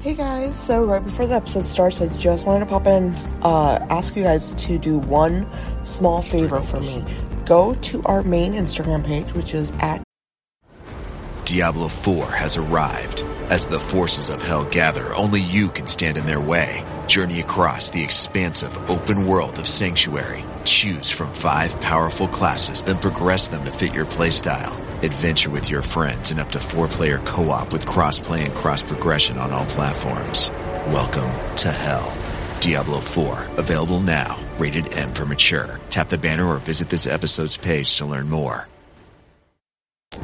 Hey guys, so right before the episode starts, I just wanted to pop in and uh, ask you guys to do one small favor for me. Go to our main Instagram page, which is at Diablo 4 has arrived. As the forces of hell gather, only you can stand in their way. Journey across the expansive open world of Sanctuary. Choose from five powerful classes, then progress them to fit your playstyle. Adventure with your friends in up to four player co op with crossplay and cross progression on all platforms. Welcome to Hell. Diablo 4, available now. Rated M for mature. Tap the banner or visit this episode's page to learn more.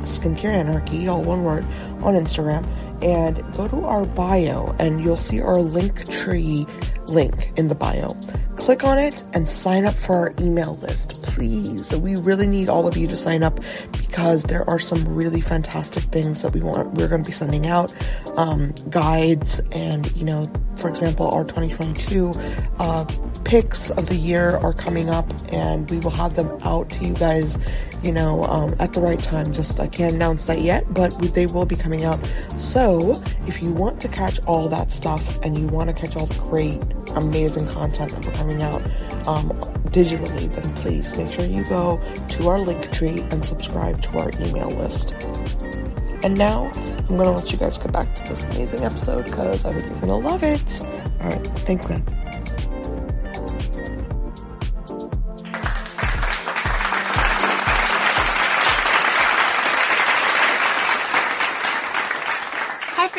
Skincare Anarchy, all one word, on Instagram, and go to our bio, and you'll see our link tree link in the bio. Click on it and sign up for our email list, please. We really need all of you to sign up because there are some really fantastic things that we want. We're going to be sending out um, guides, and you know, for example, our 2022 uh, picks of the year are coming up, and we will have them out to you guys, you know, um, at the right time. Just I can't announce that yet, but they will be coming out. So if you want to catch all that stuff and you want to catch all the great, amazing content that we're coming out um, digitally, then please make sure you go to our link tree and subscribe to our email list. And now I'm going to let you guys get back to this amazing episode because I think you're going to love it. All right. Thanks, guys.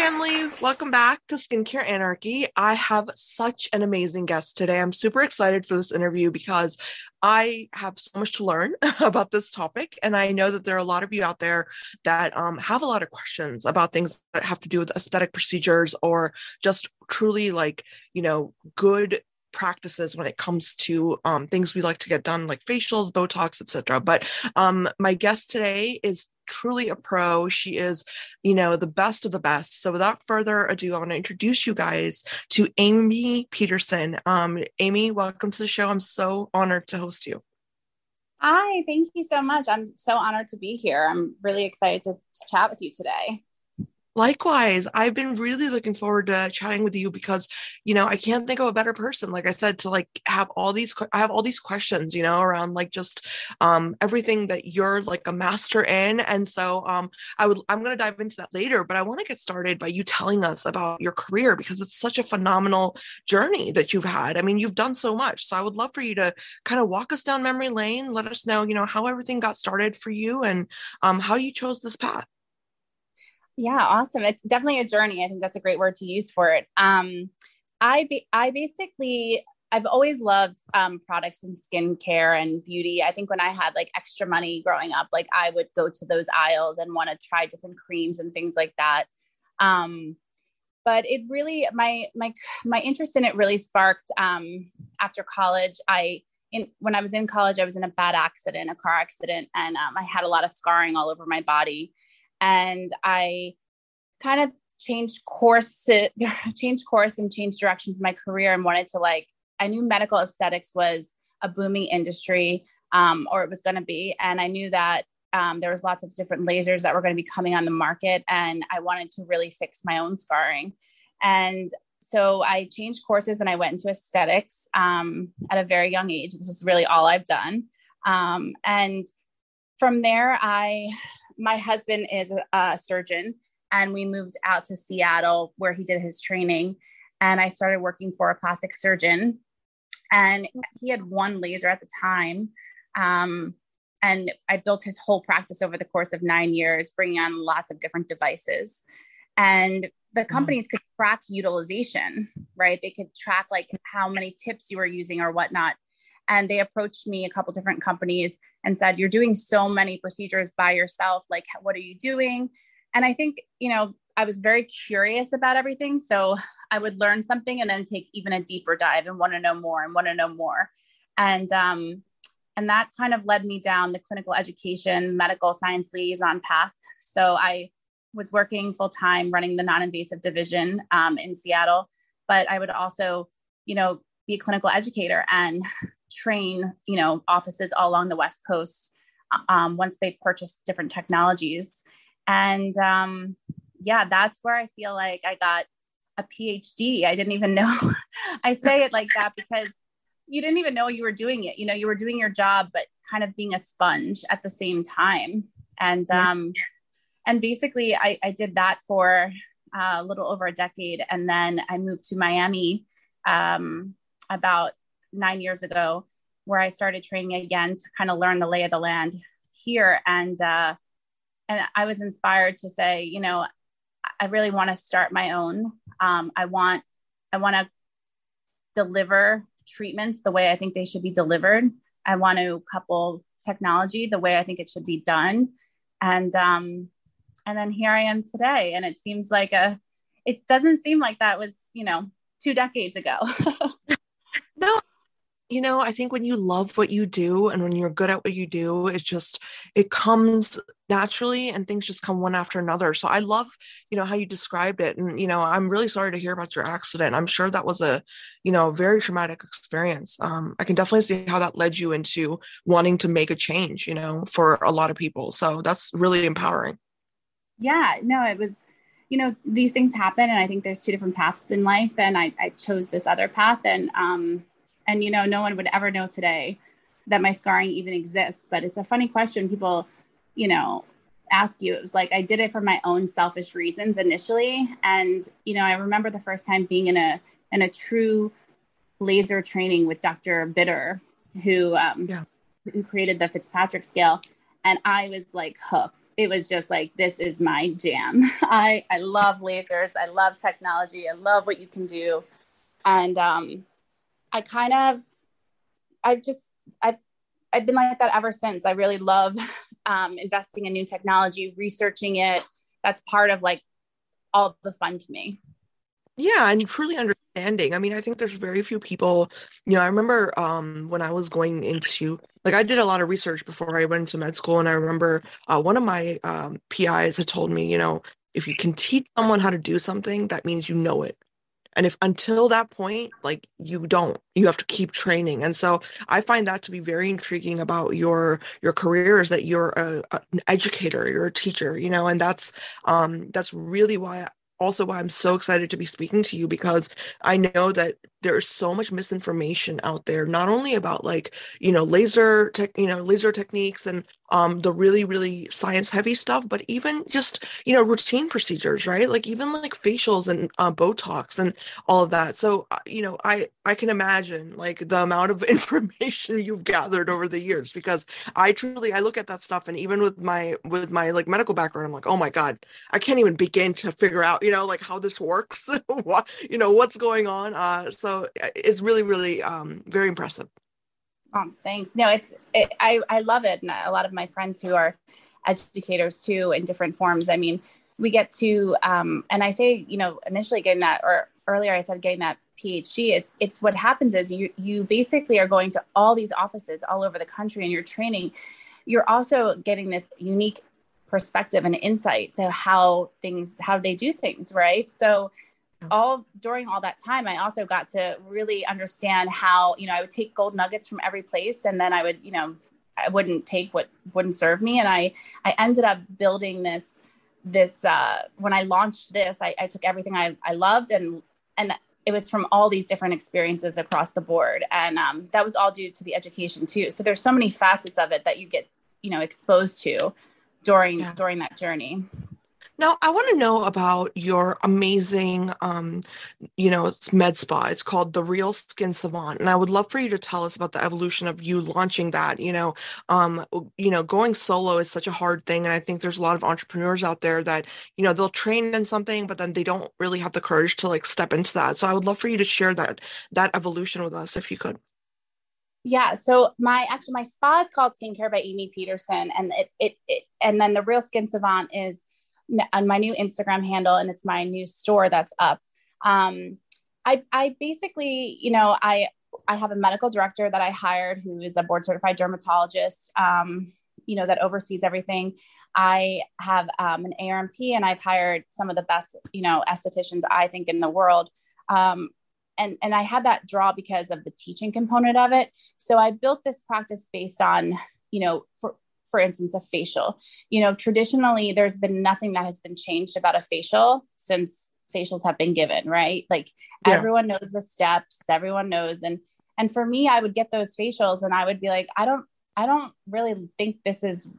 Family. Welcome back to Skincare Anarchy. I have such an amazing guest today. I'm super excited for this interview because I have so much to learn about this topic. And I know that there are a lot of you out there that um, have a lot of questions about things that have to do with aesthetic procedures or just truly like, you know, good practices when it comes to um, things we like to get done like facials botox etc but um, my guest today is truly a pro she is you know the best of the best so without further ado i want to introduce you guys to amy peterson um, amy welcome to the show i'm so honored to host you Hi, thank you so much. I'm so honored to be here. I'm really excited to, to chat with you today. Likewise, I've been really looking forward to chatting with you because, you know, I can't think of a better person, like I said, to like have all these, I have all these questions, you know, around like just um, everything that you're like a master in. And so um, I would, I'm going to dive into that later, but I want to get started by you telling us about your career because it's such a phenomenal journey that you've had. I mean, you've done so much. So I would love for you to kind of walk us down memory lane, let us know, you know, how everything got started for you and um, how you chose this path. Yeah, awesome. It's definitely a journey. I think that's a great word to use for it. Um, I be, I basically I've always loved um, products and skincare and beauty. I think when I had like extra money growing up, like I would go to those aisles and want to try different creams and things like that. Um, but it really my my my interest in it really sparked um, after college. I in when I was in college, I was in a bad accident, a car accident, and um, I had a lot of scarring all over my body and I kind of changed course to change course and change directions in my career and wanted to like I knew medical aesthetics was a booming industry um, or it was going to be and I knew that um, there was lots of different lasers that were going to be coming on the market and I wanted to really fix my own scarring and so I changed courses and I went into aesthetics um, at a very young age. This is really all I've done. Um, and from there, I my husband is a, surgeon and we moved out to Seattle where he did his training. And I started working for a plastic surgeon. And he had one laser at the time. Um, and I built his whole practice over the course of nine years, bringing on lots of different devices. And the mm-hmm. companies could track utilization, right? They could track like how many tips you were using or whatnot and they approached me a couple different companies and said you're doing so many procedures by yourself. Like what are you doing? And i think you know i was very curious about everything. So i would learn something and then take even a deeper dive and want to know more and want to know more. And um and that kind of led me down the clinical education medical science liaison path. So i was working full time running the non-invasive division um, in seattle but i would also you know be a clinical educator. And train, you know, offices all along the West Coast um, once they purchased different technologies. And um, yeah, that's where I feel like I got a PhD. I didn't even know. I say it like that because you didn't even know you were doing it. You know, you were doing your job, but kind of being a sponge at the same time. And um, and basically, I, I did that for uh, a little over a decade, and then I moved to Miami um, about nine years ago, where I started training again to kind of learn the lay of the land here. And uh, and I was inspired to say, you know, I really want to start my own. Um, I want I want to deliver treatments the way I think they should be delivered. I want to couple technology the way I think it should be done. And um, and then here I am today. And it seems like a it doesn't seem like that was, you know, two decades ago. you know, I think when you love what you do and when you're good at what you do, it just it comes naturally and things just come one after another. So I love, you know, how you described it. And, you know, I'm really sorry to hear about your accident. I'm sure that was a, you know, very traumatic experience. Um, I can definitely see how that led you into wanting to make a change, you know, for a lot of people. So that's really empowering. Yeah, no, it was you know these things happen and i think there's two different paths in life and i, I chose this other path and um and you know no one would ever know today that my scarring even exists. But it's a funny question people you know ask you. It was like i did it for my own selfish reasons initially. And you know i remember the first time being in a in a true laser training with dr bitter who um yeah. who created the fitzpatrick scale. And i was like hooked. It was just like this is my jam. I i love lasers. I love technology. I love what you can do. And um I kind of, I've just, I've, I've been like that ever since. I really love um, investing in new technology, researching it. That's part of like all the fun to me. Yeah, and truly understanding. I mean, I think there's very few people, you know, I remember um when I was going into like I did a lot of research before I went into med school and I remember uh, one of my um, PIs had told me, you know, if you can teach someone how to do something, that means you know it and if until that point like you don't you have to keep training. And so i find that to be very intriguing about your your career is that you're a, an educator you're a teacher you know and that's um that's really why also why I'm so excited to be speaking to you because I know that there's so much misinformation out there, not only about like, you know, laser tech, you know, laser techniques and um the really, really science heavy stuff, but even just, you know, routine procedures, right? Like even like facials and uh, Botox and all of that. So, uh, you know, I I can imagine like the amount of information you've gathered over the years because I truly I look at that stuff and even with my with my like medical background, I'm like, oh my God, I can't even begin to figure out, you know, like how this works, what you know, what's going on. Uh so so uh, it's really really um, very impressive. Oh, thanks. No it's it, i i love it. And a lot of my friends who are educators too in different forms. I mean we get to um, and i say you know initially getting that or earlier i said getting that phd it's it's what happens is you you basically are going to all these offices all over the country and you're training. You're also getting this unique perspective and insight to how things how they do things right? So all during all that time i also got to really understand how you know i would take gold nuggets from every place and then i would you know i wouldn't take what wouldn't serve me and i i ended up building this this uh when i launched this i, I took everything I, I loved and and it was from all these different experiences across the board and um, that was all due to the education too. So there's so many facets of it that you get you know exposed to during yeah. during that journey now, I want to know about your amazing, um, you know, med spa. It's called the Real Skin Savant, and I would love for you to tell us about the evolution of you launching that. You know, um, you know, going solo is such a hard thing, and I think there's a lot of entrepreneurs out there that you know they'll train in something, but then they don't really have the courage to like step into that. So I would love for you to share that that evolution with us, if you could. Yeah, so my actually my spa is called Skincare by Amy Peterson, and it it, it and then the Real Skin Savant is on my new Instagram handle, and it's my new store that's up. Um, I, I basically, you know, I I have a medical director that I hired who is a board certified dermatologist, um, you know, that oversees everything. I have um, an ARNP and I've hired some of the best, you know, estheticians I think in the world. Um, and, and I had that draw because of the teaching component of it. So I built this practice based on, you know, for, for instance, a facial. You know, traditionally, there's been nothing that has been changed about a facial since facials have been given, right? Like yeah. everyone knows the steps, everyone knows. And and for me, I would get those facials and I would be like, I don't, I don't really think this is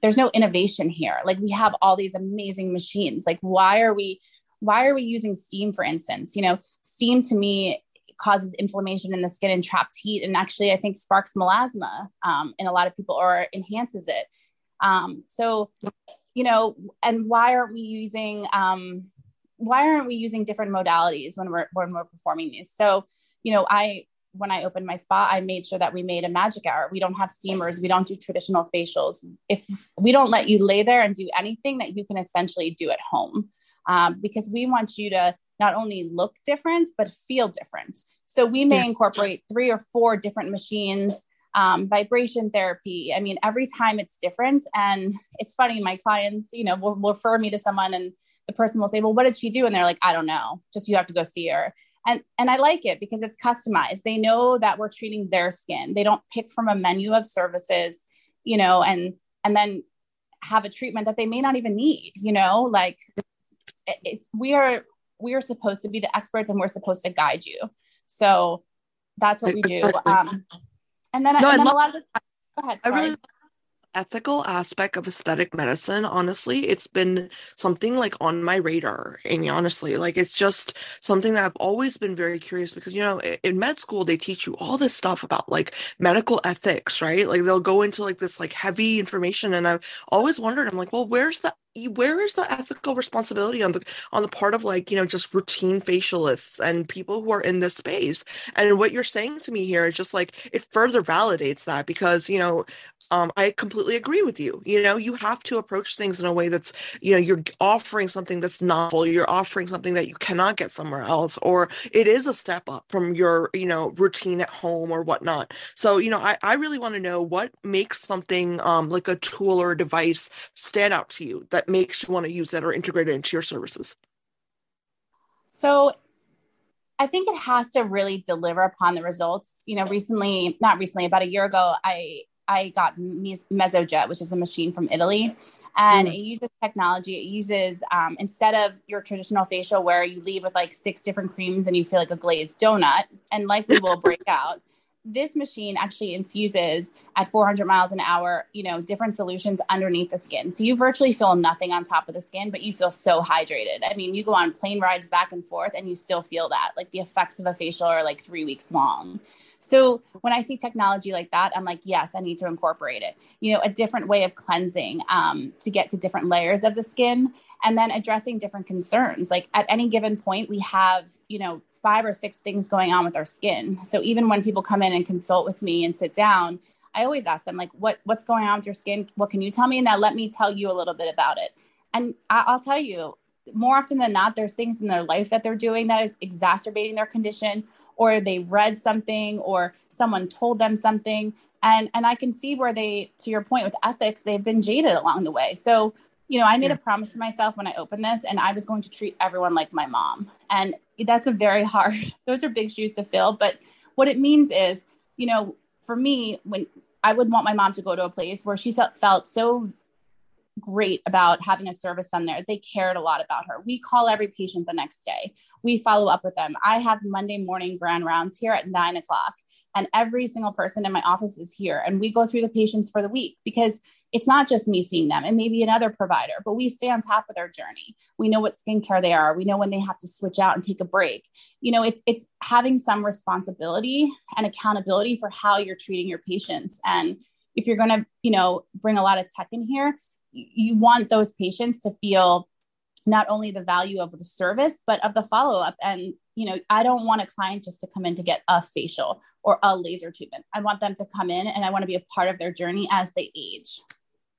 there's no innovation here. Like we have all these amazing machines. Like why are we why are we using steam for instance? You know, steam to me causes inflammation in the skin and trapped heat and actually I think sparks melasma um, in a lot of people or enhances it. Um, so, you know, and why aren't we using um, why aren't we using different modalities when we're when we're performing these? So, you know, I when I opened my spa, I made sure that we made a magic hour. We don't have steamers. We don't do traditional facials. If we don't let you lay there and do anything that you can essentially do at home, um, because we want you to not only look different, but feel different. So we may yeah. incorporate three or four different machines, um, vibration therapy. I mean, every time it's different. And it's funny, my clients, you know, will, will refer me to someone and the person will say, well, what did she do? And they're like, I don't know, just you have to go see her. And, and I like it because it's customized. They know that we're treating their skin. They don't pick from a menu of services, you know, and, and then have a treatment that they may not even need, you know, like it's, we are, we are supposed to be the experts and we're supposed to guide you. So that's what we do. Um, and then, no, and then a lot of the, go ahead. Sorry. I really ethical aspect of aesthetic medicine honestly it's been something like on my radar amy honestly like it's just something that i've always been very curious because you know in med school they teach you all this stuff about like medical ethics right like they'll go into like this like heavy information and i've always wondered i'm like well where's the where is the ethical responsibility on the on the part of like you know just routine facialists and people who are in this space and what you're saying to me here is just like it further validates that because you know um, I completely agree with you. You know, you have to approach things in a way that's, you know, you're offering something that's novel. You're offering something that you cannot get somewhere else, or it is a step up from your, you know, routine at home or whatnot. So, you know, I, I really want to know what makes something um, like a tool or a device stand out to you that makes you want to use that or integrate it into your services. So I think it has to really deliver upon the results. You know, recently, not recently, about a year ago, I I got Mesojet, which is a machine from Italy. And mm. it uses technology. It uses, um, instead of your traditional facial where you leave with like six different creams and you feel like a glazed donut and likely will break out, this machine actually infuses at 400 miles an hour, you know, different solutions underneath the skin. So you virtually feel nothing on top of the skin, but you feel so hydrated. I mean, you go on plane rides back and forth and you still feel that. Like the effects of a facial are like three weeks long. So when I see technology like that, I'm like, yes, I need to incorporate it. You know, a different way of cleansing um, to get to different layers of the skin and then addressing different concerns. Like at any given point, we have, you know, five or six things going on with our skin. So even when people come in and consult with me and sit down, I always ask them like, what what's going on with your skin? What can you tell me? And now let me tell you a little bit about it. And I, I'll tell you, more often than not, there's things in their life that they're doing that is exacerbating their condition, or they read something, or someone told them something. And and I can see where they, to your point with ethics, they've been jaded along the way. So you know, I made yeah. a promise to myself when I opened this, and I was going to treat everyone like my mom. And that's a very hard, those are big shoes to fill. But what it means is, you know, for me, when I would want my mom to go to a place where she felt so great about having a service on there. They cared a lot about her. We call every patient the next day. We follow up with them. I have Monday morning grand rounds here at nine o'clock, and every single person in my office is here. And we go through the patients for the week because it's not just me seeing them, it may be another provider, but we stay on top of their journey. We know what skincare they are. We know when they have to switch out and take a break. You know, it's it's having some responsibility and accountability for how you're treating your patients. And if you're going to, you know, bring a lot of tech in here, you want those patients to feel not only the value of the service but of the follow-up. And you know i don't want a client just to come in to get a facial or a laser treatment. I want them to come in and i want to be a part of their journey as they age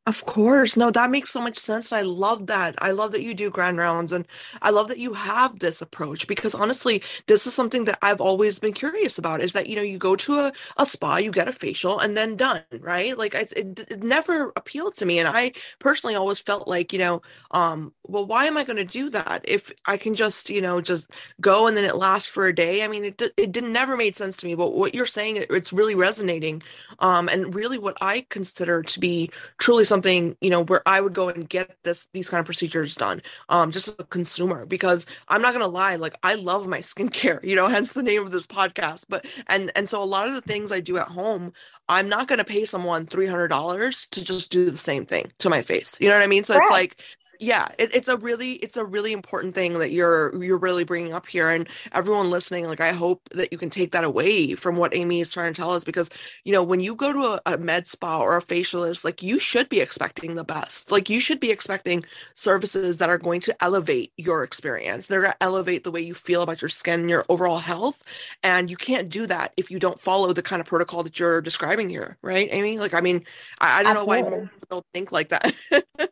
of course. No, that makes so much sense. I love that. I love that you do grand rounds and I love that you have this approach because honestly, this is something that I've always been curious about is that, you know, you go to a, a spa, you get a facial and then done, right? Like it, it, it never appealed to me. And I personally always felt like, you know, um, well, why am I going to do that if I can just, you know, just go and then it lasts for a day? I mean, it, it didn't never made sense to me, but what you're saying, it, it's really resonating. Um, and really what I consider to be truly something you know where i would go and get this these kind of procedures done um just as a consumer because i'm not gonna lie like i love my skincare you know hence the name of this podcast but and and so a lot of the things i do at home i'm not gonna pay someone $300 to just do the same thing to my face you know what i mean so Correct. it's like yeah it, it's a really it's a really important thing that you're you're really bringing up here and everyone listening like i hope that you can take that away from what amy is trying to tell us because you know when you go to a, a med spa or a facialist like you should be expecting the best. Like you should be expecting services that are going to elevate your experience. They're going to elevate the way you feel about your skin and your overall health and you can't do that if you don't follow the kind of protocol that you're describing here right amy? Like i mean i, I don't Absolutely. know why people don't think like that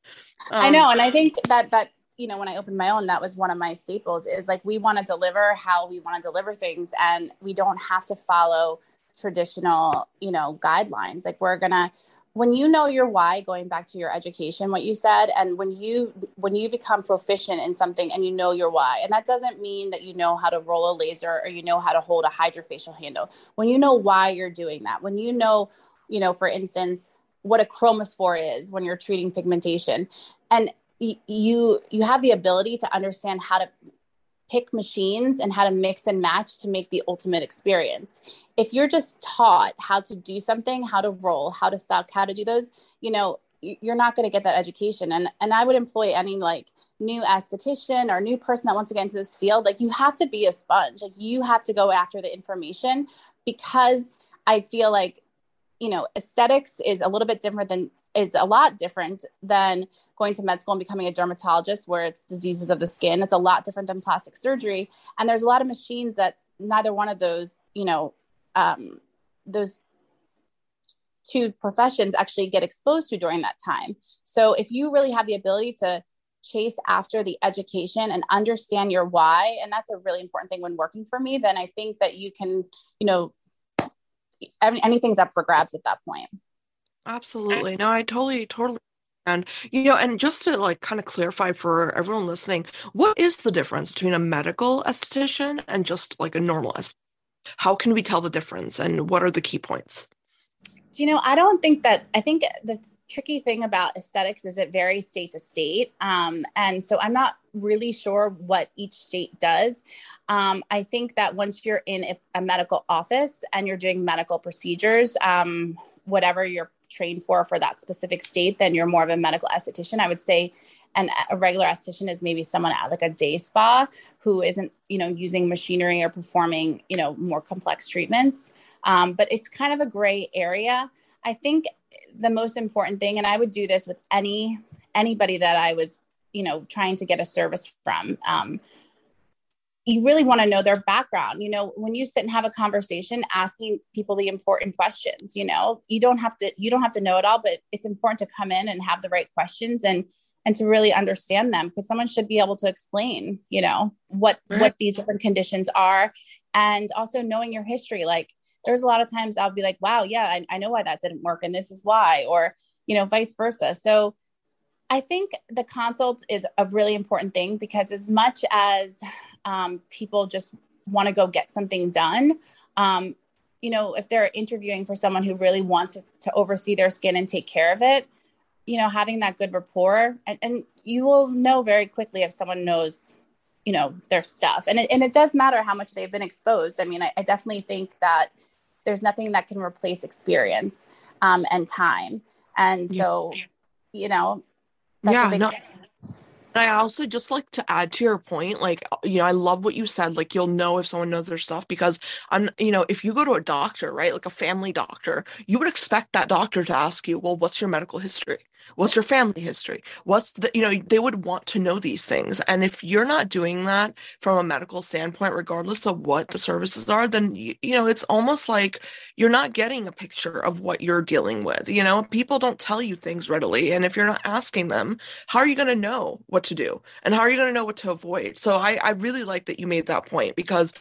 I um, know, and I think that that you know when I opened my own, that was one of my staples. Is like we want to deliver how we want to deliver things, and we don't have to follow traditional you know guidelines. Like we're gonna when you know your why going back to your education what you said and when you when you become proficient in something and you know your why and that doesn't mean that you know how to roll a laser or you know how to hold a hydrofacial handle when you know why you're doing that when you know you know for instance what a chromophore is when you're treating pigmentation and you you have the ability to understand how to pick machines and how to mix and match to make the ultimate experience. If you're just taught how to do something how to roll how to suck how to do those you know you're not going to get that education. And and i would employ any like new esthetician or new person that wants to get into this field. Like you have to be a sponge. Like you have to go after the information because i feel like you know, aesthetics is a little bit different than is a lot different than going to med school and becoming a dermatologist where it's diseases of the skin. It's a lot different than plastic surgery. And there's a lot of machines that neither one of those, you know, um, those two professions actually get exposed to during that time. So if you really have the ability to chase after the education and understand your why, and that's a really important thing when working for me, then I think that you can, you know, anything's up for grabs at that point. Absolutely. No, I totally, totally. And, you know, and just to like kind of clarify for everyone listening, what is the difference between a medical esthetician and just like a normal esthetician? How can we tell the difference and what are the key points? Do you know, I don't think that, I think the tricky thing about aesthetics is it varies state to state. Um, and so I'm not really sure what each state does. Um, I think that once you're in a, a, medical office and you're doing medical procedures, um, whatever you're trained for for that specific state, then you're more of a medical esthetician. I would say and a regular esthetician is maybe someone at like a day spa who isn't you know using machinery or performing you know more complex treatments um, but it's kind of a gray area i think the most important thing and i would do this with any anybody that i was you know trying to get a service from um, you really want to know their background you know when you sit and have a conversation asking people the important questions you know you don't have to you don't have to know it all but it's important to come in and have the right questions and and to really understand them because someone should be able to explain you know what right. what these different conditions are and also knowing your history like there's a lot of times I'll be like, wow, yeah, I, I know why that didn't work and this is why, or, you know, vice versa. So I think the consult is a really important thing because as much as um, people just want to go get something done, um, you know, if they're interviewing for someone who really wants to oversee their skin and take care of it, you know, having that good rapport, and, and you will know very quickly if someone knows, you know, their stuff. And it, and it does matter how much they've been exposed. I mean, I, I definitely think that there's nothing that can replace experience um, and time. And so, yeah. you know, yeah, no. I also just like to add to your point, like, uh, you know, I love what you said. Like, you'll know if someone knows their stuff because I'm, you know, if you go to a doctor, right, like a family doctor, you would expect that doctor to ask you, well, what's your medical history? What's your family history? What's the, you know, they would want to know these things. And if you're not doing that from a medical standpoint, regardless of what the services are, then, you, you know, it's almost like you're not getting a picture of what you're dealing with. You know, people don't tell you things readily. And if you're not asking them, how are you going to know what to do? And how are you going to know what to avoid? So I, I really like that you made that point because,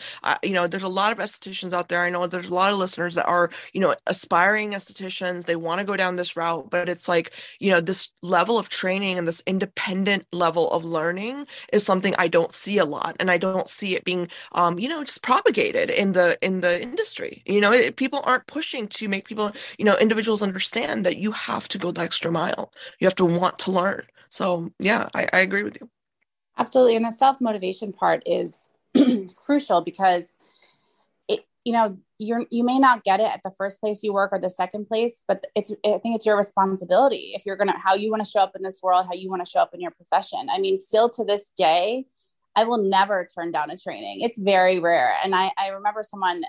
you know, there's a lot of estheticians out there. I know there's a lot of listeners that are, you know, aspiring estheticians. They want to go down this route, but it's like, you know, know this level of training and this independent level of learning is something i don't see a lot and i don't see it being um you know just propagated in the in the industry. You know it, people aren't pushing to make people you know individuals understand that you have to go the extra mile. You have to want to learn. So yeah i, I agree with you. Absolutely and the self-motivation part is crucial because you know you're you may not get it at the first place you work or the second place but it's i think it's your responsibility if you're gonna how you want to show up in this world how you want to show up in your profession. I mean still to this day i will never turn down a training. It's very rare. And i i remember someone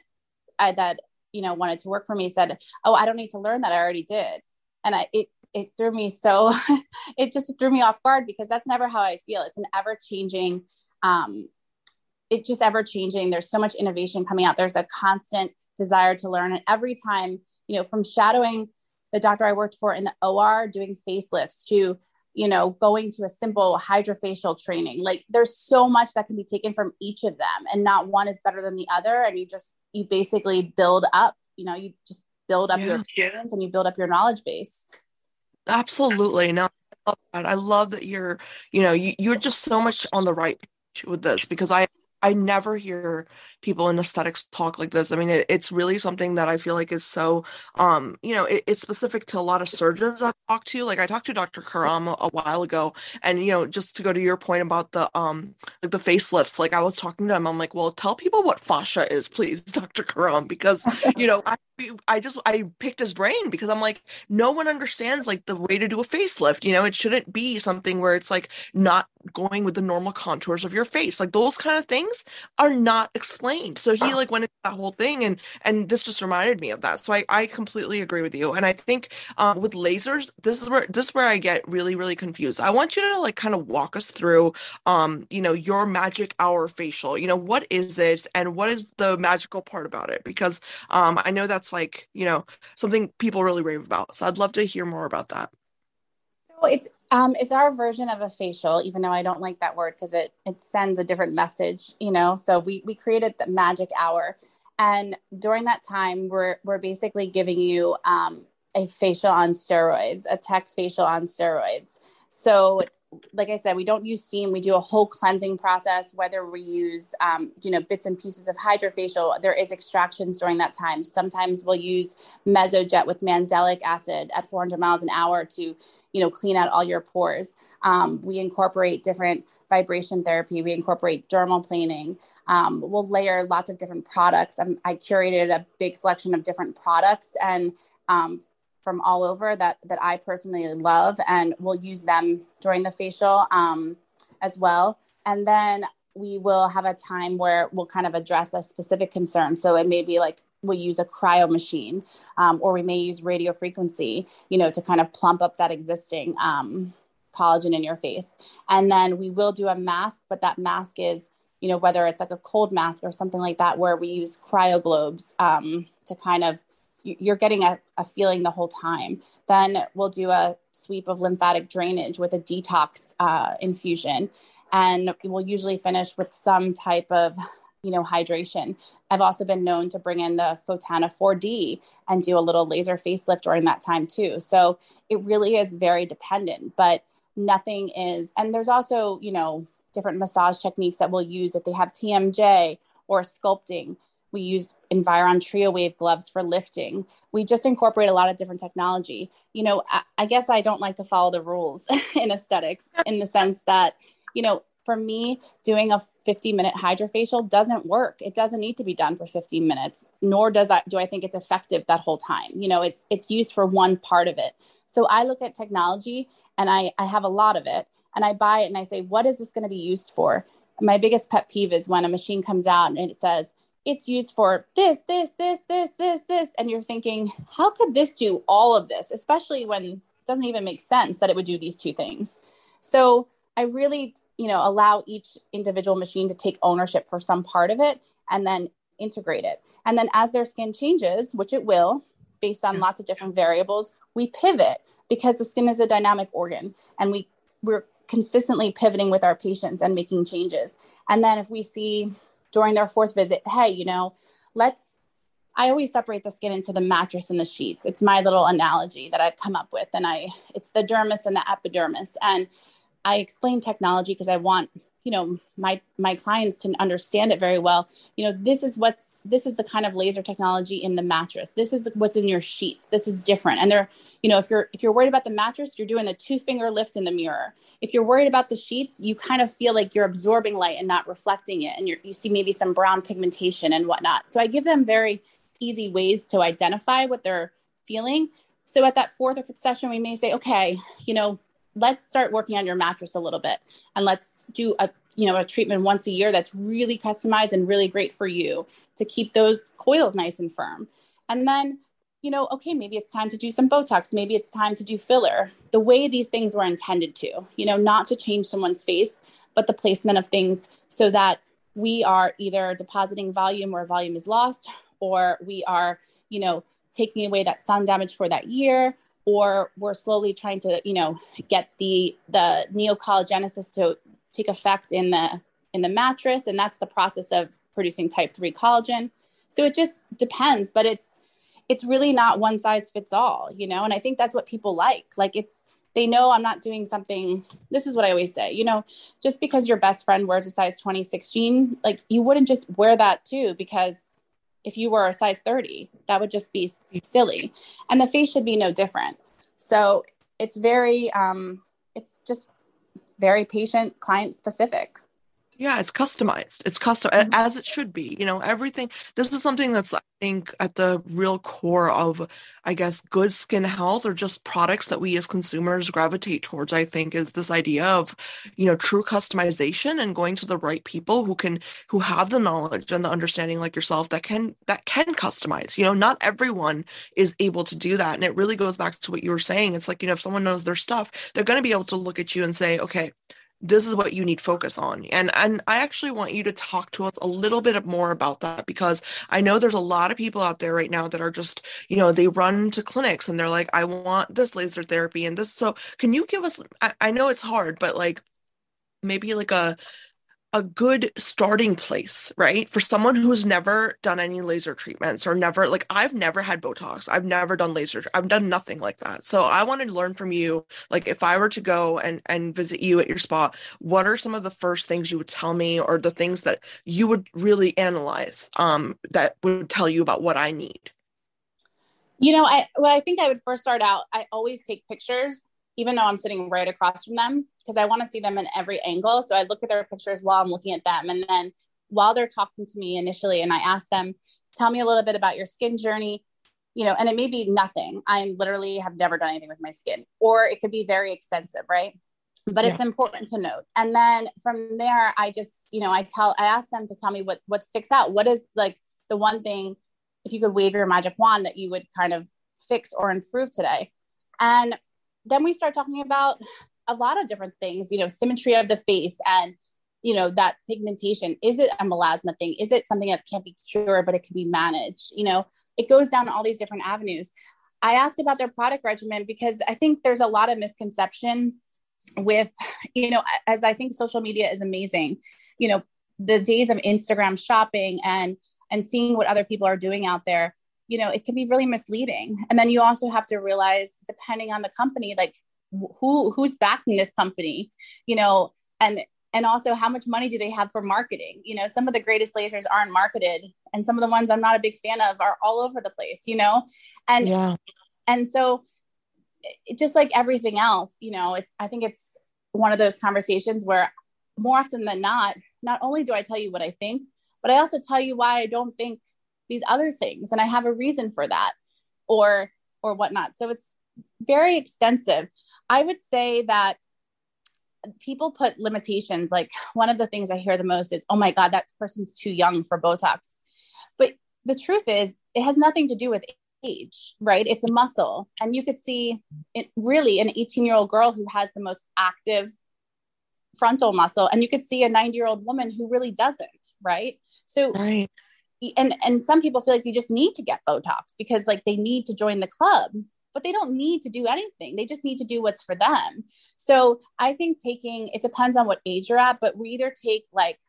I, that you know wanted to work for me said oh i don't need to learn that. I already did. And i it it threw me so it just threw me off guard because that's never how i feel. It's an ever changing um it's just ever changing. There's so much innovation coming out. There's a constant desire to learn. And every time, you know, from shadowing the doctor I worked for in the OR doing facelifts to, you know, going to a simple hydrofacial training, like there's so much that can be taken from each of them and not one is better than the other. And you just, you basically build up, you know, you just build up yeah. your experience and you build up your knowledge base. Absolutely. No, I love that. I love that you're, you know, you, you're just so much on the right with this because I I never hear people in aesthetics talk like this. I mean, it, it's really something that I feel like is so, um, you know, it, it's specific to a lot of surgeons I've talked to. Like I talked to Dr. Karam a, while ago, and you know, just to go to your point about the um, like the facelifts. Like I was talking to him, I'm like, well, tell people what fascia is, please, Dr. Karam, because you know, I I just I picked his brain because I'm like, no one understands like the way to do a facelift. You know, it shouldn't be something where it's like not going with the normal contours of your face. Like those kind of things are not explained. So he like went into that whole thing and and this just reminded me of that. So I, I completely agree with you. And I think um, with lasers, this is where this is where I get really, really confused. I want you to like kind of walk us through um, you know, your magic hour facial. You know, what is it and what is the magical part about it? Because um I know that's like, you know, something people really rave about. So I'd love to hear more about that. So it's um, it's our version of a facial, even though I don't like that word because it it sends a different message, you know. So we we created the magic hour, and during that time, we're we're basically giving you um, a facial on steroids, a tech facial on steroids. So like I said, we don't use steam. We do a whole cleansing process, whether we use, um, you know, bits and pieces of hydrofacial, there is extractions during that time. Sometimes we'll use mesojet with mandelic acid at 400 miles an hour to, you know, clean out all your pores. Um, we incorporate different vibration therapy. We incorporate dermaplaning. Um, we'll layer lots of different products. I'm, i curated a big selection of different products and um, from all over that that I personally love, and we'll use them during the facial um, as well. And then we will have a time where we'll kind of address a specific concern. So it may be like we'll use a cryo machine, um, or we may use radio frequency, you know, to kind of plump up that existing um, collagen in your face. And then we will do a mask, but that mask is you know whether it's like a cold mask or something like that where we use cryo globes um, to kind of you're getting a, a feeling the whole time. Then we'll do a sweep of lymphatic drainage with a detox uh, infusion. And we'll usually finish with some type of you know hydration i've also been known to bring in the Fotona 4d and do a little laser facelift during that time too so it really is very dependent but nothing is and there's also you know different massage techniques that we'll use if they have tmj or sculpting we use Environ Trio Wave gloves for lifting. We just incorporate a lot of different technology. You know, I, I guess I don't like to follow the rules in aesthetics in the sense that, you know, for me, doing a 50 minute hydrofacial doesn't work. It doesn't need to be done for 15 minutes, nor does I do I think it's effective that whole time. You know, it's it's used for one part of it. So I look at technology and I, I have a lot of it and I buy it and I say, what is this going to be used for? My biggest pet peeve is when a machine comes out and it says, it's used for this, this, this, this, this, this. And you're thinking, how could this do all of this? Especially when it doesn't even make sense that it would do these two things. So I really, you know, allow each individual machine to take ownership for some part of it and then integrate it. And then as their skin changes, which it will, based on lots of different variables, we pivot because the skin is a dynamic organ and we we're consistently pivoting with our patients and making changes. And then if we see during their fourth visit, hey, you know, let's I always separate the skin into the mattress and the sheets. It's my little analogy that I've come up with. And I, it's the dermis and the epidermis. And I explain technology because I want you know my my clients to understand it very well. You know this is what's this is the kind of laser technology in the mattress. This is what's in your sheets. This is different. And they're you know if you're if you're worried about the mattress you're doing the two finger lift in the mirror. If you're worried about the sheets you kind of feel like you're absorbing light and not reflecting it. And you you see maybe some brown pigmentation and whatnot. So i give them very easy ways to identify what they're feeling. So at that fourth or fifth session we may say okay you know let's start working on your mattress a little bit and let's do a you know a treatment once a year that's really customized and really great for you to keep those coils nice and firm. And then you know okay maybe it's time to do some botox. Maybe it's time to do filler. The way these things were intended to you know not to change someone's face but the placement of things so that we are either depositing volume where volume is lost or we are you know taking away that sun damage for that year or we're slowly trying to you know get the the neocollagenesis to take effect in the in the mattress. And that's the process of producing type 3 collagen. So it just depends but it's it's really not one size fits all you know? And i think that's what people like. Like it's they know i'm not doing something this is what i always say you know just because your best friend wears a size 26 jean like you wouldn't just wear that too because if you were a size 30 that would just be silly. And the face should be no different. So it's very um it's just very patient client specific yeah it's customized. It's custom mm-hmm. as it should be you know everything this is something that's i think at the real core of i guess good skin health or just products that we as consumers gravitate towards i think is this idea of you know true customization and going to the right people who can who have the knowledge and the understanding like yourself that can that can customize. You know not everyone is able to do that. And it really goes back to what you were saying. It's like you know if someone knows their stuff they're going to be able to look at you and say okay this is what you need focus on. And and i actually want you to talk to us a little bit more about that because i know there's a lot of people out there right now that are just you know they run to clinics and they're like i want this laser therapy and this. So can you give us i, I know it's hard but like maybe like a a good starting place, right? For someone who's never done any laser treatments or never, like, I've never had Botox. I've never done laser. I've done nothing like that. So I wanted to learn from you. Like, if I were to go and, and visit you at your spot, what are some of the first things you would tell me or the things that you would really analyze um, that would tell you about what I need? You know, I, well, I think I would first start out, I always take pictures even though I'm sitting right across from them, because I want to see them in every angle. So I look at their pictures while I'm looking at them. And then while they're talking to me initially, and I ask them, tell me a little bit about your skin journey, you know, and it may be nothing. I literally have never done anything with my skin, or it could be very extensive, right? But yeah. it's important to note. And then from there, I just, you know, I tell, I ask them to tell me what what sticks out. What is like the one thing, if you could wave your magic wand, that you would kind of fix or improve today. And then we start talking about a lot of different things, you know, symmetry of the face and, you know, that pigmentation. Is it a melasma thing? Is it something that can't be cured, but it can be managed? You know, it goes down all these different avenues. I asked about their product regimen because I think there's a lot of misconception with, you know, as I think social media is amazing, you know, the days of Instagram shopping and and seeing what other people are doing out there you know it can be really misleading and then you also have to realize depending on the company like who who's backing this company you know and and also how much money do they have for marketing? You know some of the greatest lasers aren't marketed and some of the ones i'm not a big fan of are all over the place you know? And yeah. and so it, just like everything else you know it's i think it's one of those conversations where more often than not not only do i tell you what i think but i also tell you why i don't think these other things and i have a reason for that or or whatnot. So it's very extensive i would say that people put limitations. Like one of the things i hear the most is oh my god that person's too young for botox. But the truth is it has nothing to do with age right? It's a muscle. And you could see it really an 18 year old girl who has the most active frontal muscle and you could see a 90 year old woman who really doesn't right? So right. and and some people feel like they just need to get botox because like they need to join the club but they don't need to do anything they just need to do what's for them so i think taking it depends on what age you're at but we either take like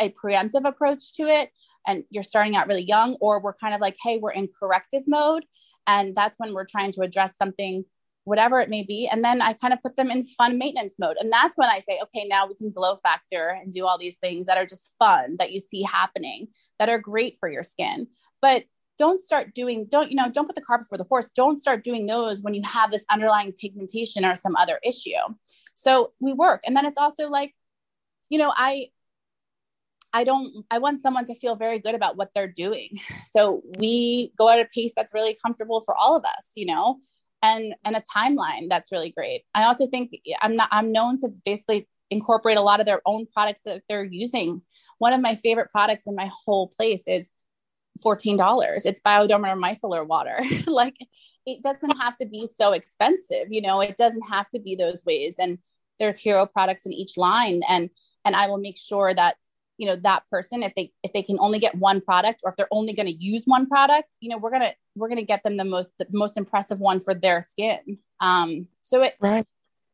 a preemptive approach to it and you're starting out really young, or we're kind of like, hey, we're in corrective mode. And that's when we're trying to address something, whatever it may be. And then I kind of put them in fun maintenance mode. And that's when I say, okay, now we can glow factor and do all these things that are just fun that you see happening that are great for your skin. But don't start doing, don't, you know, don't put the cart before the horse. Don't start doing those when you have this underlying pigmentation or some other issue. So we work. And then it's also like, you know, I I don't, I want someone to feel very good about what they're doing. So we go at a pace that's really comfortable for all of us, you know, and, and a timeline that's really great. I also think I'm not, I'm known to basically incorporate a lot of their own products that they're using. One of my favorite products in my whole place is $14. It's bioderma micellar water. like it doesn't have to be so expensive, you know, it doesn't have to be those ways. And there's hero products in each line. And, and I will make sure that you know that person if they if they can only get one product or if they're only going to use one product you know we're going to we're to get them the most the most impressive one for their skin um so it right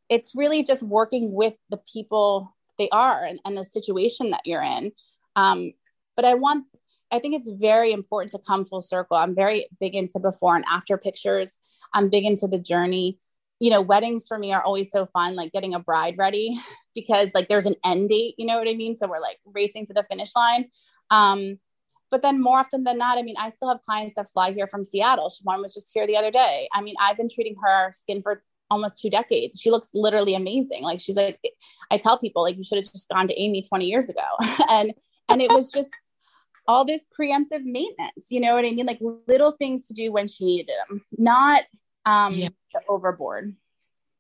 it's really just working with the people they are and, and the situation that you're in um but i want i think it's very important to come full circle i'm very big into before and after pictures i'm big into the journey you know, weddings for me are always so fun, like getting a bride ready because like there's an end date, you know what I mean? So we're like racing to the finish line. Um, but then more often than not, I mean, I still have clients that fly here from Seattle. One was just here the other day. I mean, I've been treating her skin for almost two decades. She looks literally amazing. Like she's like, I tell people like you should have just gone to Amy 20 years ago. and and it was just all this preemptive maintenance, you know what I mean? Like little things to do when she needed them, not um yeah. overboard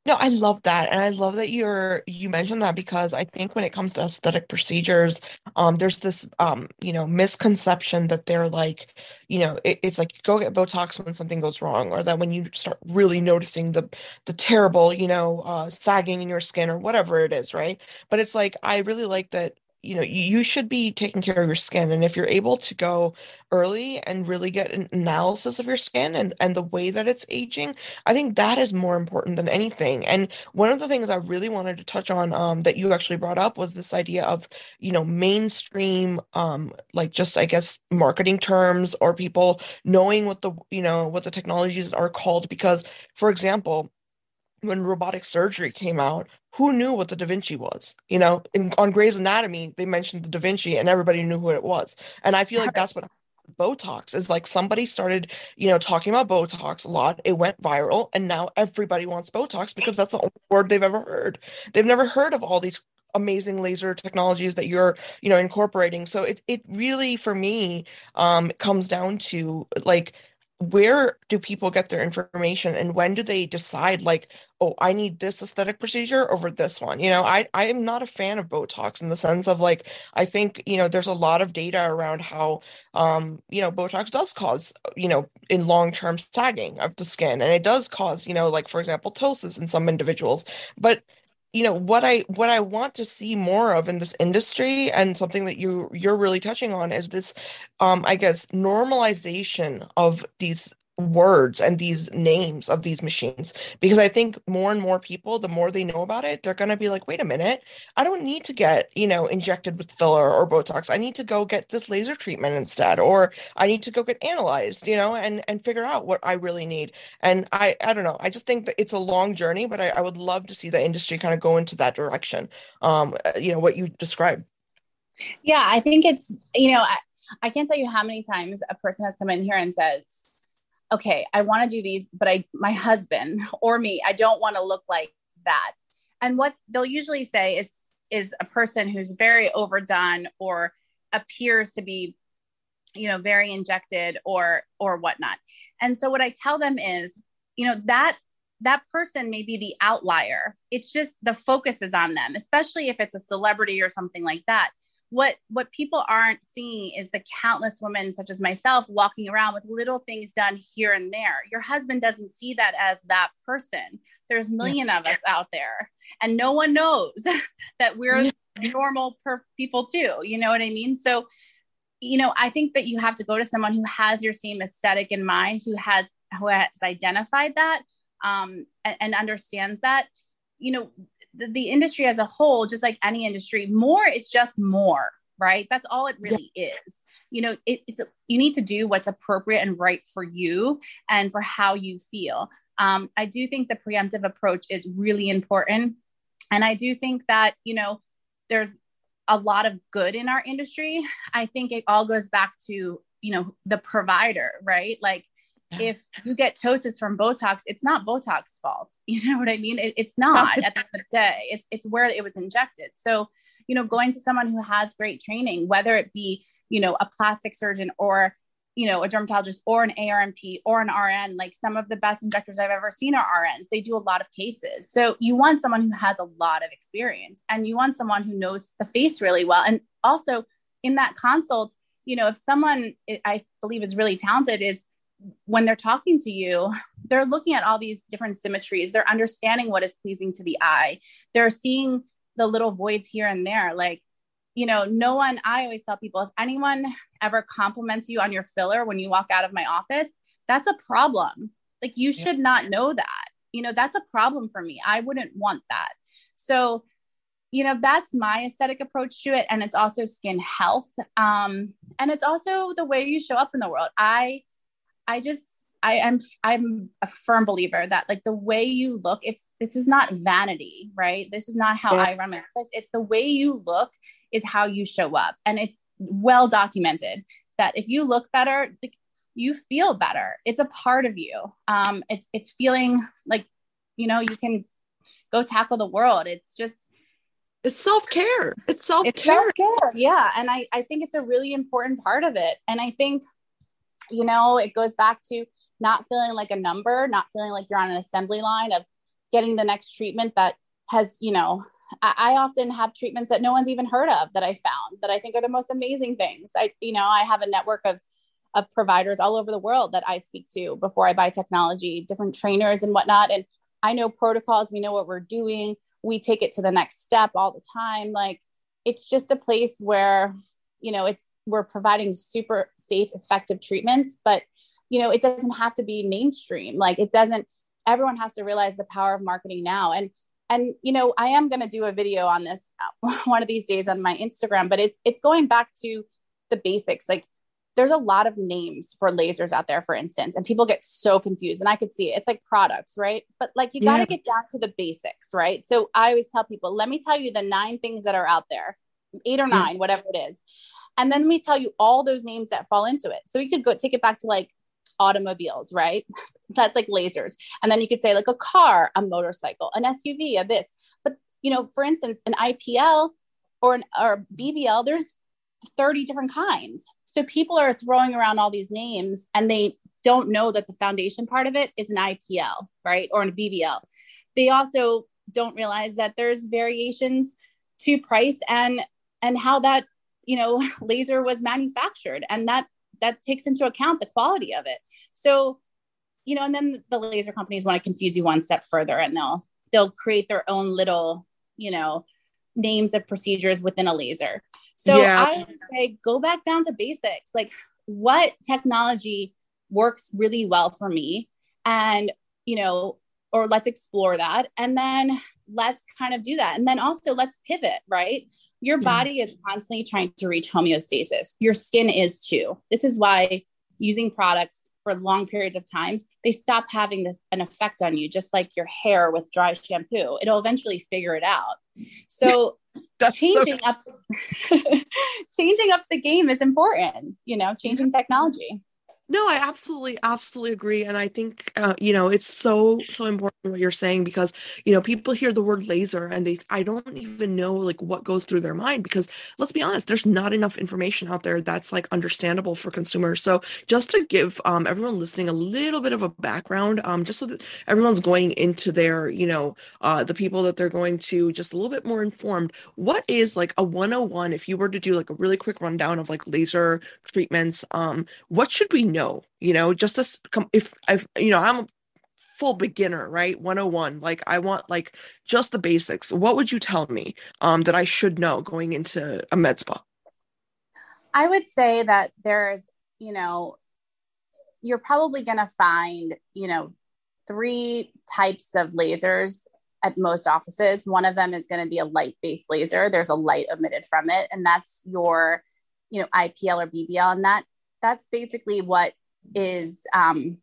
no i love that and i love that you're you mentioned that because i think when it comes to aesthetic procedures um there's this um you know misconception that they're like you know it, it's like go get botox when something goes wrong or that when you start really noticing the the terrible you know uh sagging in your skin or whatever it is right but it's like i really like that you know you should be taking care of your skin and if you're able to go early and really get an analysis of your skin and and the way that it's aging i think that is more important than anything. And one of the things i really wanted to touch on um that you actually brought up was this idea of you know mainstream um like just i guess marketing terms or people knowing what the you know what the technologies are called because for example when robotic surgery came out, who knew what the Da Vinci was? You know, in, on Grey's Anatomy, they mentioned the Da Vinci and everybody knew who it was. And I feel like that's what Botox is like somebody started, you know, talking about Botox a lot. It went viral and now everybody wants Botox because that's the only word they've ever heard. They've never heard of all these amazing laser technologies that you're, you know, incorporating. So it it really for me um comes down to like where do people get their information and when do they decide like oh i need this aesthetic procedure over this one you know? I i am not a fan of botox in the sense of like i think you know there's a lot of data around how um you know botox does cause you know in long term sagging of the skin and it does cause you know like for example ptosis in some individuals but you know what i what i want to see more of in this industry and something that you you're really touching on is this um i guess normalization of these words and these names of these machines because i think more and more people the more they know about it they're going to be like wait a minute i don't need to get you know injected with filler or botox. I need to go get this laser treatment instead or i need to go get analyzed you know and and figure out what i really need. And i i don't know i just think that it's a long journey but i, I would love to see the industry kind of go into that direction um uh, you know what you described. Yeah i think it's you know I, I can't tell you how many times a person has come in here and says okay, I want to do these, but I, my husband or me, I don't want to look like that. And what they'll usually say is, is a person who's very overdone or appears to be, you know, very injected or, or whatnot. And so what I tell them is, you know, that that person may be the outlier. It's just the focus is on them, especially if it's a celebrity or something like that what what people aren't seeing is the countless women such as myself walking around with little things done here and there. Your husband doesn't see that as that person. There's a million yeah. of us out there and no one knows that we're yeah. normal per people too you know what i mean? So you know i think that you have to go to someone who has your same aesthetic in mind who has who has identified that um, and, and understands that. You know the, the industry as a whole, just like any industry, more is just more. right? That's all it really yeah. is. You know, it, it's a, you need to do what's appropriate and right for you and for how you feel. Um, I do think the preemptive approach is really important, and I do think that you know there's a lot of good in our industry. I think it all goes back to you know the provider, right? Like if you get ptosis from Botox, it's not Botox fault. You know what I mean? It, it's not at the end of the day. It's it's where it was injected. So, you know, going to someone who has great training, whether it be, you know, a plastic surgeon or, you know, a dermatologist or an ARNP or an RN, like some of the best injectors I've ever seen are RNs. They do a lot of cases. So you want someone who has a lot of experience and you want someone who knows the face really well. And also in that consult, you know, if someone I believe is really talented is when they're talking to you, they're looking at all these different symmetries. They're understanding what is pleasing to the eye. They're seeing the little voids here and there. Like, you know, no one, I always tell people if anyone ever compliments you on your filler when you walk out of my office, that's a problem. Like, you yeah. should not know that. You know, that's a problem for me. I wouldn't want that. So, you know, that's my aesthetic approach to it. And it's also skin health. Um, and it's also the way you show up in the world. I, I just I am I'm a firm believer that like the way you look, it's this is not vanity, right? This is not how yeah. I run my office. It's the way you look is how you show up. And it's well documented that if you look better, like, you feel better. It's a part of you. Um, it's it's feeling like you know you can go tackle the world. It's just it's self-care. It's self-care. It's self-care. Yeah. And I, I think it's a really important part of it. And I think you know, it goes back to not feeling like a number, not feeling like you're on an assembly line of getting the next treatment that has, you know, I, I often have treatments that no one's even heard of that I found that I think are the most amazing things. I, you know, I have a network of of providers all over the world that I speak to before I buy technology, different trainers and whatnot. And I know protocols, we know what we're doing, we take it to the next step all the time. Like it's just a place where, you know, it's we're providing super safe, effective treatments, but you know, it doesn't have to be mainstream. Like it doesn't, everyone has to realize the power of marketing now. And and you know, I am going to do a video on this one of these days on my Instagram, but it's it's going back to the basics. Like there's a lot of names for lasers out there, for instance, and people get so confused. And I could see it. It's like products, right? But like you got to yeah. get down to the basics, right? So I always tell people, let me tell you the nine things that are out there, eight or nine, yeah. whatever it is. And then we tell you all those names that fall into it. So we could go take it back to like automobiles, right? That's like lasers. And then you could say like a car, a motorcycle, an SUV, a this. But you know, for instance, an IPL or an or BBL, there's 30 different kinds. So people are throwing around all these names and they don't know that the foundation part of it is an IPL, right? Or an BBL. They also don't realize that there's variations to price and and how that you know laser was manufactured and that that takes into account the quality of it. So you know and then the laser companies want to confuse you one step further and they'll they'll create their own little you know names of procedures within a laser. So yeah. i would say go back down to basics. Like what technology works really well for me? And you know or let's explore that. And then let's kind of do that. And then also let's pivot right? Your body is constantly trying to reach homeostasis. Your skin is too. This is why using products for long periods of times they stop having this an effect on you just like your hair with dry shampoo. It'll eventually figure it out. So changing so- up changing up the game is important you know changing technology no, I absolutely, absolutely agree. And I think, uh, you know, it's so, so important what you're saying because, you know, people hear the word laser and they, I don't even know like what goes through their mind because let's be honest, there's not enough information out there that's like understandable for consumers. So just to give um, everyone listening a little bit of a background, um, just so that everyone's going into their, you know, uh, the people that they're going to just a little bit more informed, what is like a 101 if you were to do like a really quick rundown of like laser treatments, um, what should we know you know just as if i've you know i'm a full beginner right 101 like i want like just the basics what would you tell me um that i should know going into a med spa i would say that there's you know you're probably going to find you know three types of lasers at most offices. One of them is going to be a light based laser. There's a light emitted from it, and that's your, you know, IPL or BBL, and that that's basically what is um,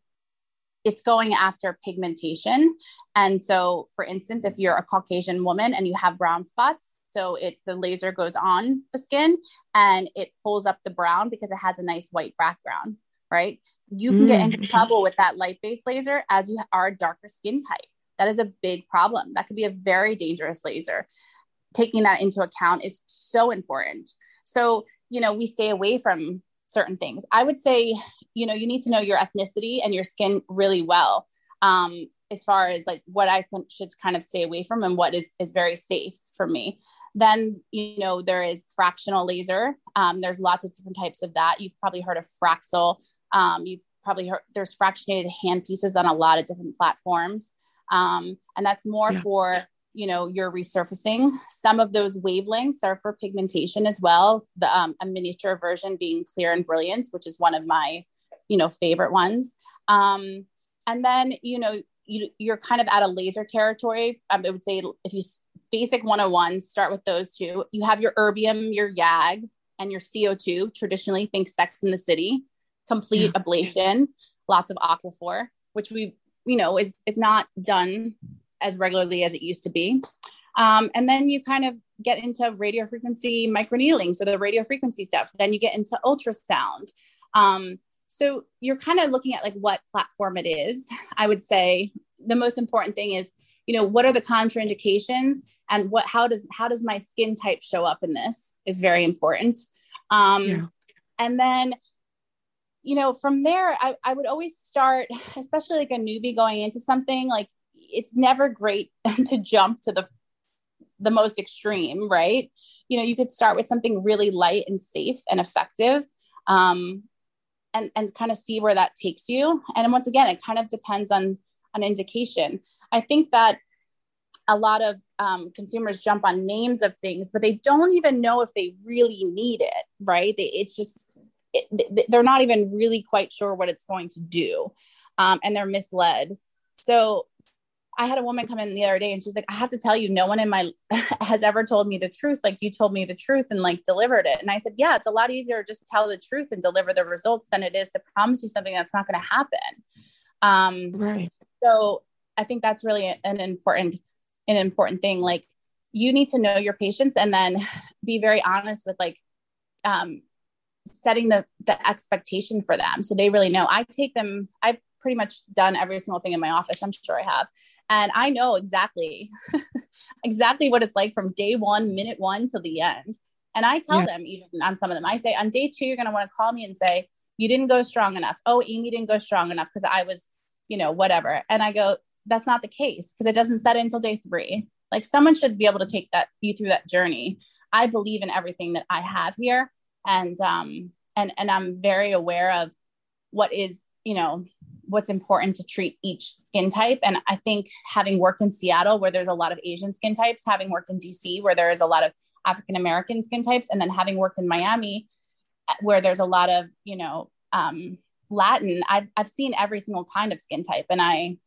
it's going after pigmentation. And so, for instance, if you're a Caucasian woman and you have brown spots, so it the laser goes on the skin and it pulls up the brown because it has a nice white background, right? You can mm. get into mm. trouble with that light-based laser as you are a darker skin type. That is a big problem. That could be a very dangerous laser. Taking that into account is so important. So, you know, we stay away from certain things. I would say, you know, you need to know your ethnicity and your skin really well. Um, as far as like what I should kind of stay away from and what is is very safe for me. Then, you know, there is fractional laser. Um, there's lots of different types of that. You've probably heard of Fraxel. Um, you've probably heard there's fractionated hand pieces on a lot of different platforms. Um, and that's more yeah. for you know your resurfacing. Some of those wavelengths are for pigmentation as well the um, a miniature version being clear and brilliant which is one of my you know favorite ones. Um, and then you know you, you're kind of at a laser territory. Um, i would say if you basic 101 start with those two. You have your erbium your yag and your co2 traditionally think sex in the city complete yeah. ablation lots of aquaphor which we you know is is not done as regularly as it used to be. Um, and then you kind of get into radio frequency microneedling, so the radio frequency stuff. Then you get into ultrasound. Um, so you're kind of looking at like what platform it is. I would say the most important thing is, you know, what are the contraindications and what how does how does my skin type show up in this is very important. Um, yeah. And then you know, from there, I, I would always start, especially like a newbie going into something like it's never great to jump to the the most extreme, right? You know, you could start with something really light and safe and effective, um, and and kind of see where that takes you. And once again, it kind of depends on an indication. I think that a lot of um, consumers jump on names of things, but they don't even know if they really need it, right? They, it's just it, they're not even really quite sure what it's going to do, um, and they're misled. So I had a woman come in the other day and she's like, I have to tell you, no one in my has ever told me the truth. Like you told me the truth and like delivered it. And I said, Yeah, it's a lot easier just to tell the truth and deliver the results than it is to promise you something that's not going to happen. Um, right. So I think that's really an important, an important thing. Like you need to know your patients and then be very honest with like um, setting the the expectation for them so they really know. I take them. I pretty much done every single thing in my office. I'm sure I have. And I know exactly, exactly what it's like from day one, minute one to the end. And I tell yeah. them, even on some of them, I say, on day two, you're going to want to call me and say, you didn't go strong enough. Oh, Amy didn't go strong enough because I was, you know, whatever. And I go, that's not the case because it doesn't set in until day three. Like someone should be able to take that you through that journey. I believe in everything that I have here. And um and and I'm very aware of what is, you know, what's important to treat each skin type. And I think having worked in Seattle, where there's a lot of Asian skin types, having worked in DC, where there is a lot of African American skin types, and then having worked in Miami, where there's a lot of, you know, um, Latin, I've, I've seen every single kind of skin type. And I,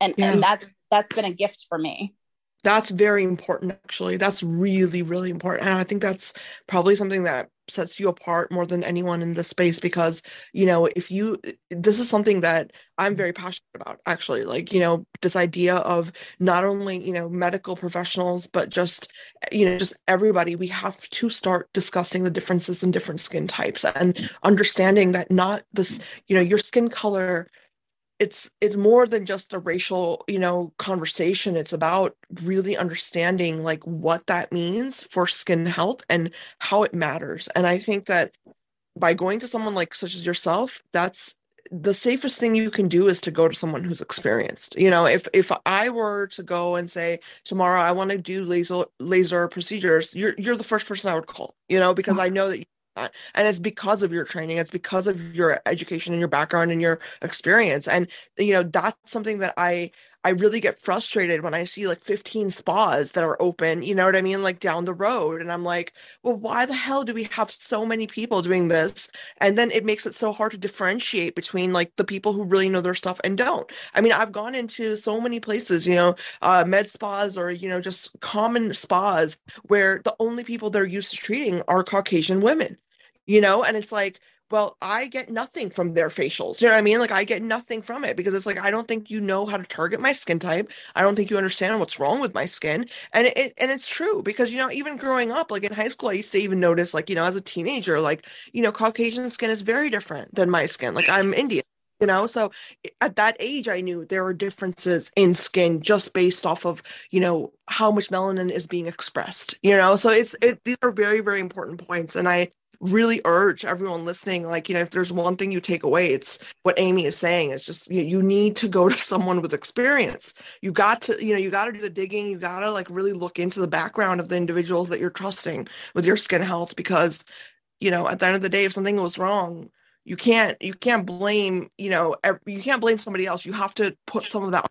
and, yeah. and that's, that's been a gift for me that's very important actually. That's really really important and i think that's probably something that sets you apart more than anyone in this space because you know if you this is something that i'm very passionate about actually. Like you know this idea of not only you know medical professionals but just you know just everybody. We have to start discussing the differences in different skin types and understanding that not this you know your skin color it's it's more than just a racial you know conversation. It's about really understanding like what that means for skin health and how it matters. And i think that by going to someone like such as yourself that's the safest thing you can do is to go to someone who's experienced. You know if if i were to go and say tomorrow i want to do laser laser procedures you're you're the first person i would call you know because i know that that. And it's because of your training, it's because of your education and your background and your experience. And you know, that's something that I I really get frustrated when I see like 15 spas that are open, you know what I mean, like down the road. And I'm like, well, why the hell do we have so many people doing this? And then it makes it so hard to differentiate between like the people who really know their stuff and don't. I mean, I've gone into so many places, you know, uh, med spas or, you know, just common spas where the only people they're used to treating are Caucasian women, you know, and it's like, well, I get nothing from their facials. You know what I mean? Like I get nothing from it because it's like I don't think you know how to target my skin type. I don't think you understand what's wrong with my skin. And it and it's true because you know, even growing up, like in high school, I used to even notice, like, you know, as a teenager, like, you know, Caucasian skin is very different than my skin. Like I'm Indian you know so at that age i knew there are differences in skin just based off of you know how much melanin is being expressed you know so it's it, these are very very important points and i really urge everyone listening like you know if there's one thing you take away it's what amy is saying it's just you, you need to go to someone with experience. You got to you know you got to do the digging you got to like really look into the background of the individuals that you're trusting with your skin health because you know at the end of the day if something goes wrong you can't you can't blame you know you can't blame somebody else. You have to put some of that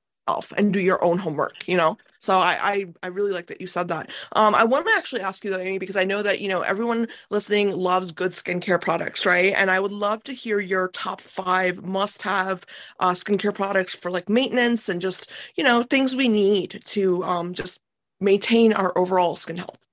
and do your own homework you know? So I, I i really like that you said that. Um i want to actually ask you that amy because i know that you know everyone listening loves good skincare products right? And i would love to hear your top five must have uh, skincare products for like maintenance and just you know things we need to um just maintain our overall skin health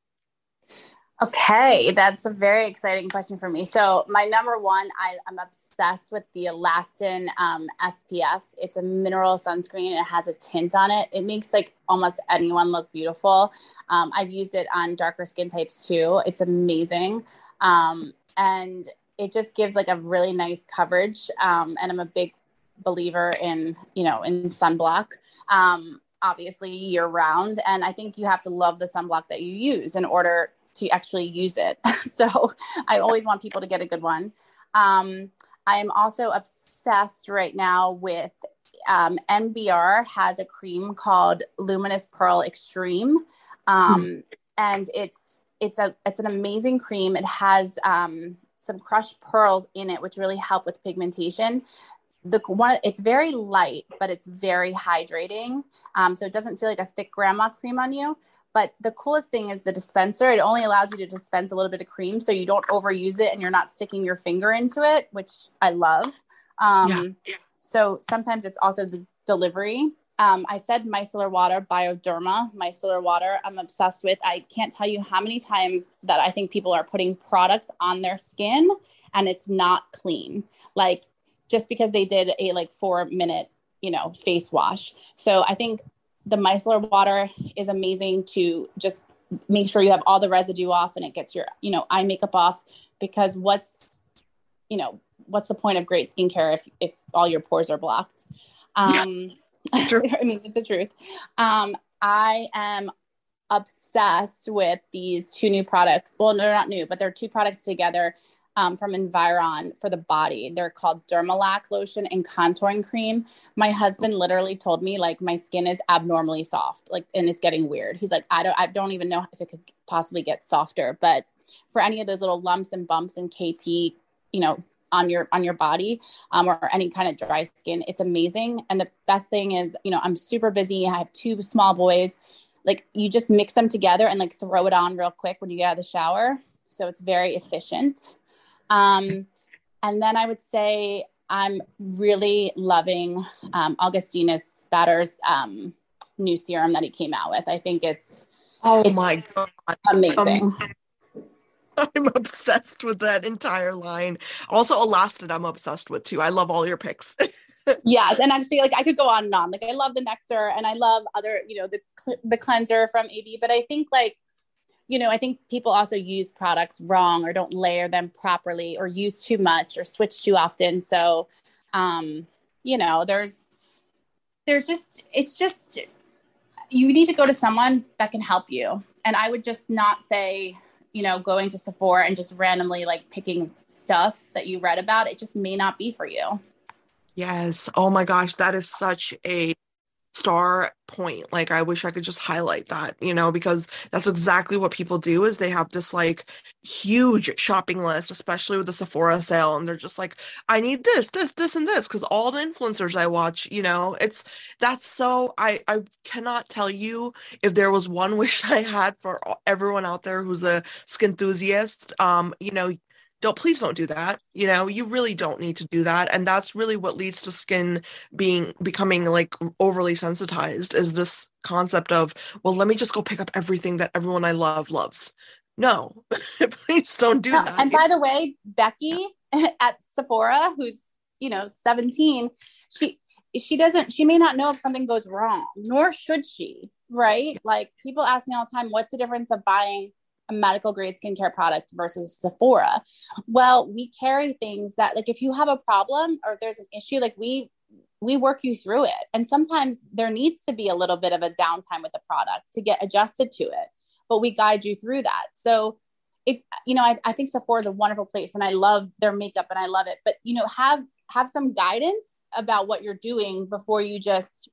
Okay, that's a very exciting question for me. So, my number one, I, am obsessed with the Alastin um, SPF. It's a mineral sunscreen. It has a tint on it. It makes like almost anyone look beautiful. Um, I've used it on darker skin types too. It's amazing, um, and it just gives like a really nice coverage. Um, and I'm a big believer in you know in sunblock um, obviously year round. And I think you have to love the sunblock that you use in order to actually use it. so I always want people to get a good one. Um, I am also obsessed right now with um, MBR has a cream called Luminous Pearl Extreme, um, mm. and it's it's a it's an amazing cream. It has um, some crushed pearls in it, which really help with pigmentation. The one it's very light, but it's very hydrating, um, so it doesn't feel like a thick grandma cream on you. But the coolest thing is the dispenser. It only allows you to dispense a little bit of cream so you don't overuse it and you're not sticking your finger into it, which I love. Um, yeah. So sometimes it's also the delivery. Um, I said micellar water, bioderma, micellar water. I'm obsessed with. I can't tell you how many times that I think people are putting products on their skin and it's not clean. Like just because they did a like four minute, you know, face wash. So I think the micellar water is amazing to just make sure you have all the residue off and it gets your you know eye makeup off because what's you know what's the point of great skincare if if all your pores are blocked? Um i mean it's the truth. Um i am obsessed with these two new products. Well they're not new but they're two products together um, from Environ for the body. They're called Derm-Lac lotion and contouring cream. My husband literally told me like my skin is abnormally soft, like, and it's getting weird. He's like, I don't, I don't even know if it could possibly get softer. But for any of those little lumps and bumps and KP, you know, on your on your body um, or any kind of dry skin, it's amazing. And the best thing is, you know, I'm super busy. I have two small boys. Like you just mix them together and like throw it on real quick when you get out of the shower. So it's very efficient. Um, and then I would say I'm really loving um, Augustinus Bader's um, new serum that he came out with. I think it's oh it's my god, amazing. Um, I'm obsessed with that entire line. Also, Alastin, I'm obsessed with too. I love all your picks. yes, and actually, like I could go on and on. Like I love the nectar, and I love other, you know, the the cleanser from AB. But I think like you know, I think people also use products wrong or don't layer them properly or use too much or switch too often. So, um, you know, there's, there's just, it's just, you need to go to someone that can help you. And I would just not say, you know, going to Sephora and just randomly like picking stuff that you read about. It just may not be for you. Yes. Oh my gosh. That is such a star point. Like i wish i could just highlight that you know because that's exactly what people do is they have this like huge shopping list especially with the sephora sale and they're just like i need this this this and this because all the influencers i watch you know it's that's so i i cannot tell you if there was one wish i had for everyone out there who's a skin enthusiast um you know don't please don't do that. You know you really don't need to do that. And that's really what leads to skin being becoming like overly sensitized is this concept of well let me just go pick up everything that everyone i love loves. No please don't do that. and by the way becky at sephora who's you know 17 she she doesn't she may not know if something goes wrong nor should she right? Like people ask me all the time what's the difference of buying a medical grade skincare product versus Sephora. Well, we carry things that like if you have a problem or if there's an issue, like we we work you through it. And sometimes there needs to be a little bit of a downtime with the product to get adjusted to it, but we guide you through that. So it's you know, I, I think Sephora is a wonderful place and I love their makeup and I love it. But you know, have have some guidance about what you're doing before you just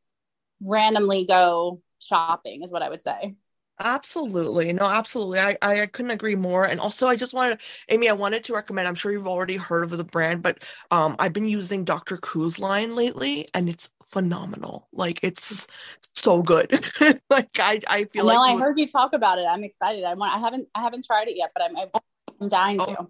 randomly go shopping is what I would say. Absolutely. No, absolutely. I, I couldn't agree more. And also I just wanted Amy, I wanted to recommend, I'm sure you've already heard of the brand, but um I've been using Dr. Koo's line lately and it's phenomenal. Like it's so good. like I I feel no, like I heard you talk about it. I'm excited. I want I haven't I haven't tried it yet, but I'm I'm dying oh, to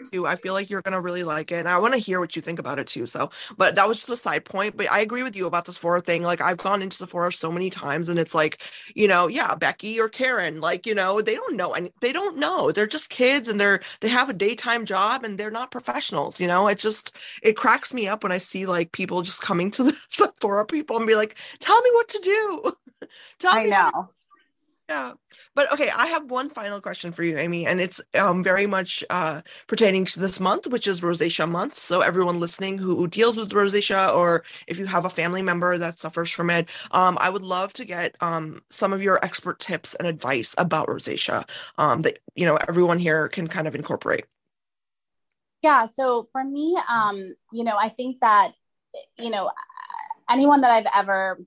too. I feel like you're gonna really like it, and I want to hear what you think about it too. So, but that was just a side point. But I agree with you about the Sephora thing. Like I've gone into Sephora so many times, and it's like, you know, yeah, Becky or Karen, like you know, they don't know, and they don't know. They're just kids, and they're they have a daytime job, and they're not professionals. You know, it just it cracks me up when I see like people just coming to the Sephora people and be like, "Tell me what to do." Tell I know. Yeah. But okay, I have one final question for you, Amy, and it's um, very much uh, pertaining to this month, which is Rosacea Month. So everyone listening who, who, deals with rosacea, or if you have a family member that suffers from it, um, I would love to get um, some of your expert tips and advice about rosacea um, that you know everyone here can kind of incorporate. Yeah. So for me, um, you know, I think that you know anyone that I've ever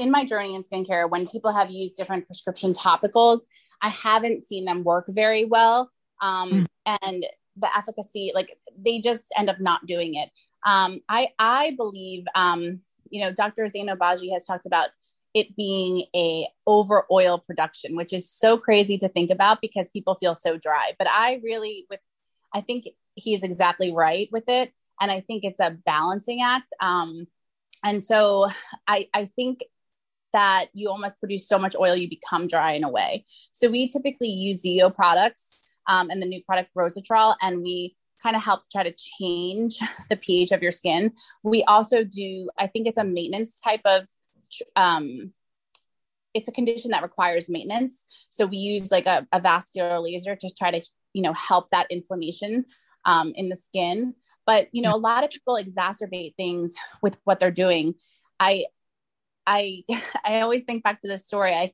in my journey in skincare, when people have used different prescription topicals, I haven't seen them work very well. Um, mm. And the efficacy, like they just end up not doing it. Um, I I believe, um, you know, Dr. Zein Obagi has talked about it being a over oil production, which is so crazy to think about because people feel so dry. But I really, with, I think he's exactly right with it, and I think it's a balancing act. Um, and so I I think that you almost produce so much oil you become dry in a way. So we typically use ZO products um, and the new product Rozatrol, and we kind of help try to change the pH of your skin. We also do, I think it's a maintenance type of, um, it's a condition that requires maintenance. So we use like a, a vascular laser to try to, you know, help that inflammation um, in the skin. But you know, a lot of people exacerbate things with what they're doing. I I I always think back to this story. I,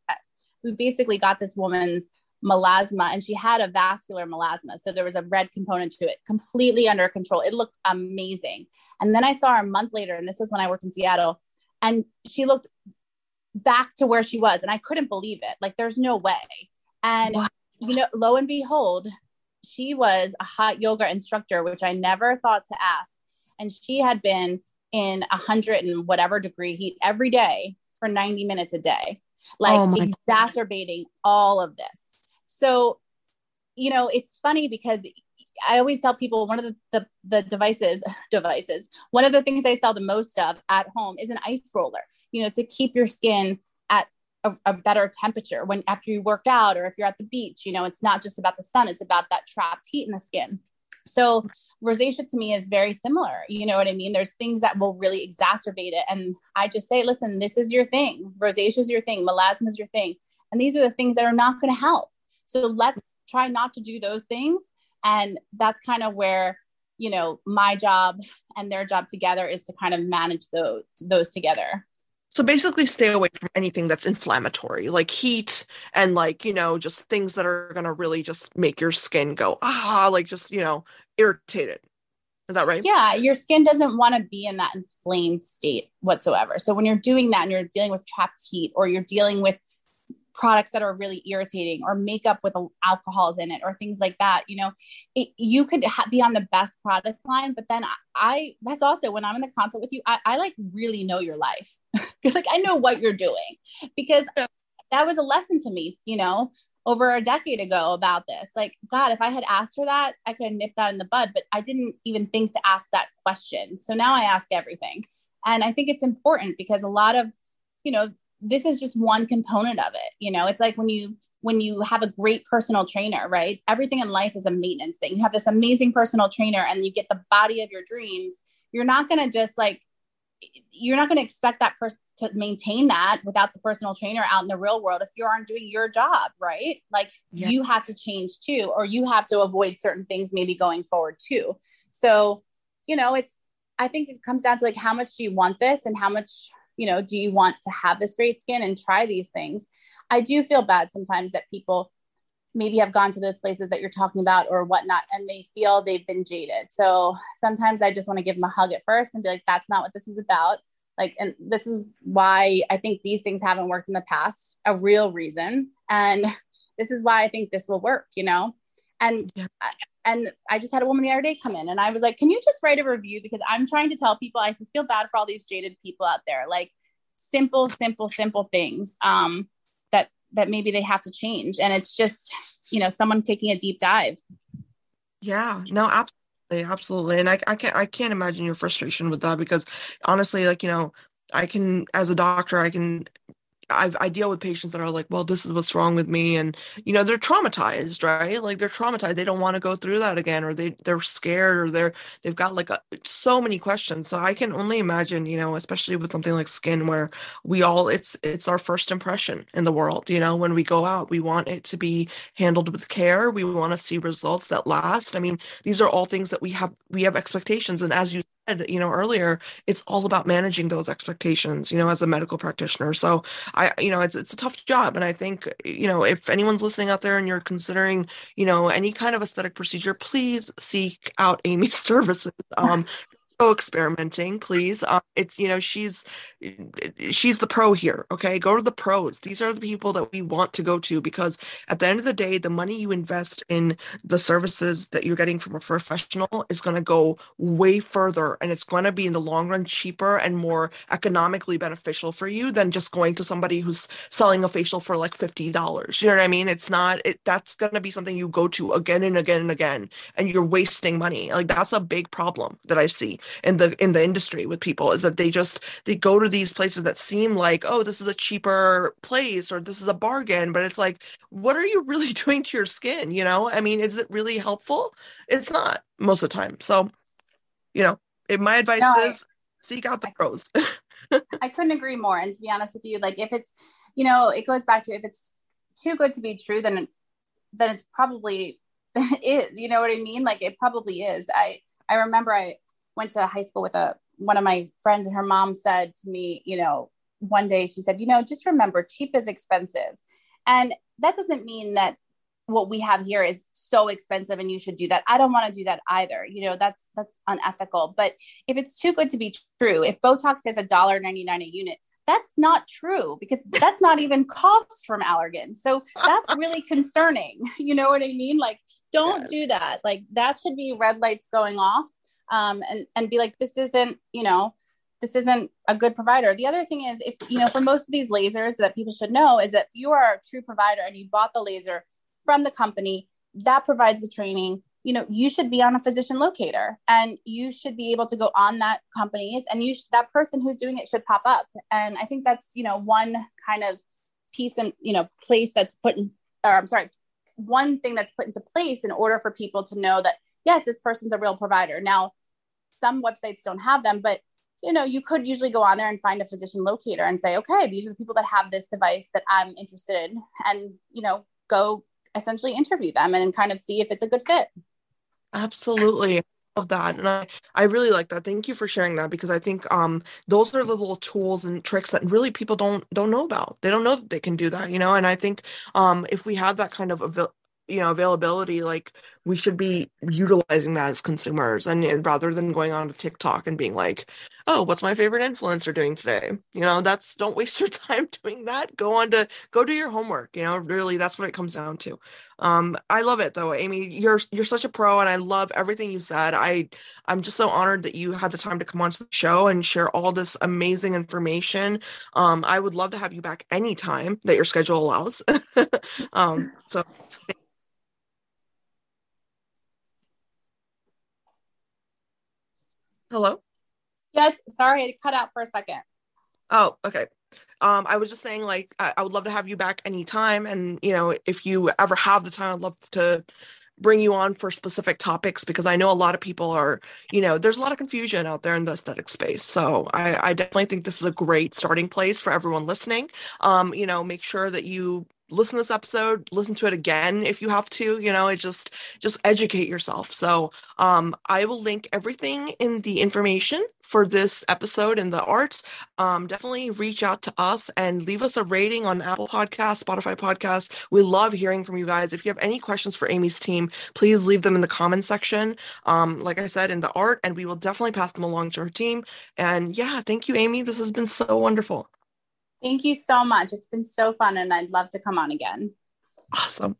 we basically got this woman's melasma and she had a vascular melasma. So there was a red component to it completely under control. It looked amazing. And then i saw her a month later and this was when i worked in seattle and she looked back to where she was and i couldn't believe it. Like there's no way. And wow. you know lo and behold she was a hot yoga instructor which i never thought to ask. And she had been in a hundred and whatever degree heat every day for 90 minutes a day, like oh exacerbating God. all of this. So, you know, it's funny because I always tell people one of the, the, the devices devices one of the things I sell the most of at home is an ice roller. You know, to keep your skin at a, a, better temperature when after you work out or if you're at the beach. You know, it's not just about the sun; it's about that trapped heat in the skin. So rosacea to me is very similar. You know what I mean? There's things that will really exacerbate it. And I just say, listen, this is your thing. Rosacea is your thing. Melasma is your thing. And these are the things that are not going to help. So let's try not to do those things. And that's kind of where, you know, my job and their job together is to kind of manage those, those together. So basically, stay away from anything that's inflammatory, like heat and like, you know, just things that are going to really just make your skin go, ah, like just, you know, irritated. Is that right? Yeah, your skin doesn't want to be in that inflamed state whatsoever. So when you're doing that and you're dealing with trapped heat or you're dealing with products that are really irritating or makeup with alcohols in it or things like that you know it, you could ha- be on the best product line but then I, I, that's also when i'm in the consult with you i, I like really know your life. Because like i know what you're doing because that was a lesson to me you know over a decade ago about this. Like god if i had asked for that i could have nipped that in the bud but i didn't even think to ask that question. So now i ask everything. And i think it's important because a lot of you know this is just one component of it you know? It's like when you when you have a great personal trainer right? Everything in life is a maintenance thing. You have this amazing personal trainer and you get the body of your dreams. You're not going to just like you're not going to expect that person to maintain that without the personal trainer out in the real world if you aren't doing your job right? Like yeah. you have to change too or you have to avoid certain things maybe going forward too. So you know it's i think it comes down to like how much do you want this and how much you know, do you want to have this great skin and try these things? I do feel bad sometimes that people maybe have gone to those places that you're talking about or whatnot and they feel they've been jaded. So sometimes I just want to give them a hug at first and be like, that's not what this is about. Like, and this is why I think these things haven't worked in the past, a real reason. And this is why I think this will work, you know? And yeah and I just had a woman the other day come in and I was like, can you just write a review? Because I'm trying to tell people I feel bad for all these jaded people out there. Like simple, simple, simple things um, that that maybe they have to change. And it's just, you know, someone taking a deep dive. Yeah, no, absolutely, absolutely. And I, I can't I can't imagine your frustration with that because honestly, like, you know, I can as a doctor, I can I've, I deal with patients that are like, well, this is what's wrong with me. And, you know, they're traumatized, right? Like they're traumatized. They don't want to go through that again, or they, they're scared or they're, they've got like a, so many questions. So I can only imagine, you know, especially with something like skin where we all, it's, it's our first impression in the world. You know, when we go out, we want it to be handled with care. We want to see results that last. I mean, these are all things that we have, we have expectations. And as you you know earlier it's all about managing those expectations you know as a medical practitioner. So i you know it's it's a tough job and i think you know if anyone's listening out there and you're considering you know any kind of aesthetic procedure please seek out amy's services. Um go experimenting please. Uh, it's you know she's she's the pro here okay? Go to the pros. These are the people that we want to go to because at the end of the day the money you invest in the services that you're getting from a professional is going to go way further and it's going to be in the long run cheaper and more economically beneficial for you than just going to somebody who's selling a facial for like $50 you know what i mean? It's not it that's going to be something you go to again and again and again and you're wasting money. Like that's a big problem that i see in the in the industry with people is that they just they go to these places that seem like oh this is a cheaper place or this is a bargain but it's like what are you really doing to your skin you know? I mean is it really helpful? It's not most of the time. So you know if my advice no, is I, seek out the pros. I couldn't agree more and to be honest with you like if it's you know it goes back to if it's too good to be true then then it's probably is you know what i mean? Like it probably is. I i remember i went to high school with a one of my friends and her mom said to me, you know, one day she said, you know, just remember cheap is expensive. And that doesn't mean that what we have here is so expensive and you should do that. I don't want to do that either. You know, that's that's unethical. But if it's too good to be true, if Botox is a dollar ninety nine a unit, that's not true because that's not even cost from Allergan. So that's really concerning. You know what I mean? Like, don't yes. do that. Like that should be red lights going off um, and and be like, this isn't, you know, this isn't a good provider. The other thing is, if you know, for most of these lasers that people should know is that if you are a true provider and you bought the laser from the company that provides the training, you know, you should be on a physician locator and you should be able to go on that company's and you sh- that person who's doing it should pop up. And I think that's you know one kind of piece and you know place that's put in, or I'm sorry, one thing that's put into place in order for people to know that yes, this person's a real provider. Now, some websites don't have them, but you know, you could usually go on there and find a physician locator and say, okay, these are the people that have this device that I'm interested in, and you know, go essentially interview them and kind of see if it's a good fit. Absolutely. Of that. And I, I really like that. Thank you for sharing that because i think um those are the little tools and tricks that really people don't don't know about. They don't know that they can do that you know? And i think um if we have that kind of you know availability like we should be utilizing that as consumers and, and, rather than going on to tiktok and being like oh what's my favorite influencer doing today? You know that's don't waste your time doing that. Go on to go do your homework you know really that's what it comes down to. Um i love it though amy. You're you're such a pro and i love everything you said. I i'm just so honored that you had the time to come onto the show and share all this amazing information. Um i would love to have you back anytime that your schedule allows. Um so hello yes sorry i cut out for a second oh okay um, I was just saying, like, I, I would love to have you back anytime. And, you know, if you ever have the time, I'd love to bring you on for specific topics because I know a lot of people are, you know, there's a lot of confusion out there in the aesthetic space. So I, I definitely think this is a great starting place for everyone listening. Um, you know, make sure that you listen to this episode listen to it again if you have to you know it just just educate yourself. So um i will link everything in the information for this episode and the art. Um definitely reach out to us and leave us a rating on apple podcast spotify podcast we love hearing from you guys. If you have any questions for amy's team please leave them in the comments section. Um like i said in the art and we will definitely pass them along to her team. And yeah thank you amy. This has been so wonderful Thank you so much. It's been so fun and I'd love to come on again. Awesome.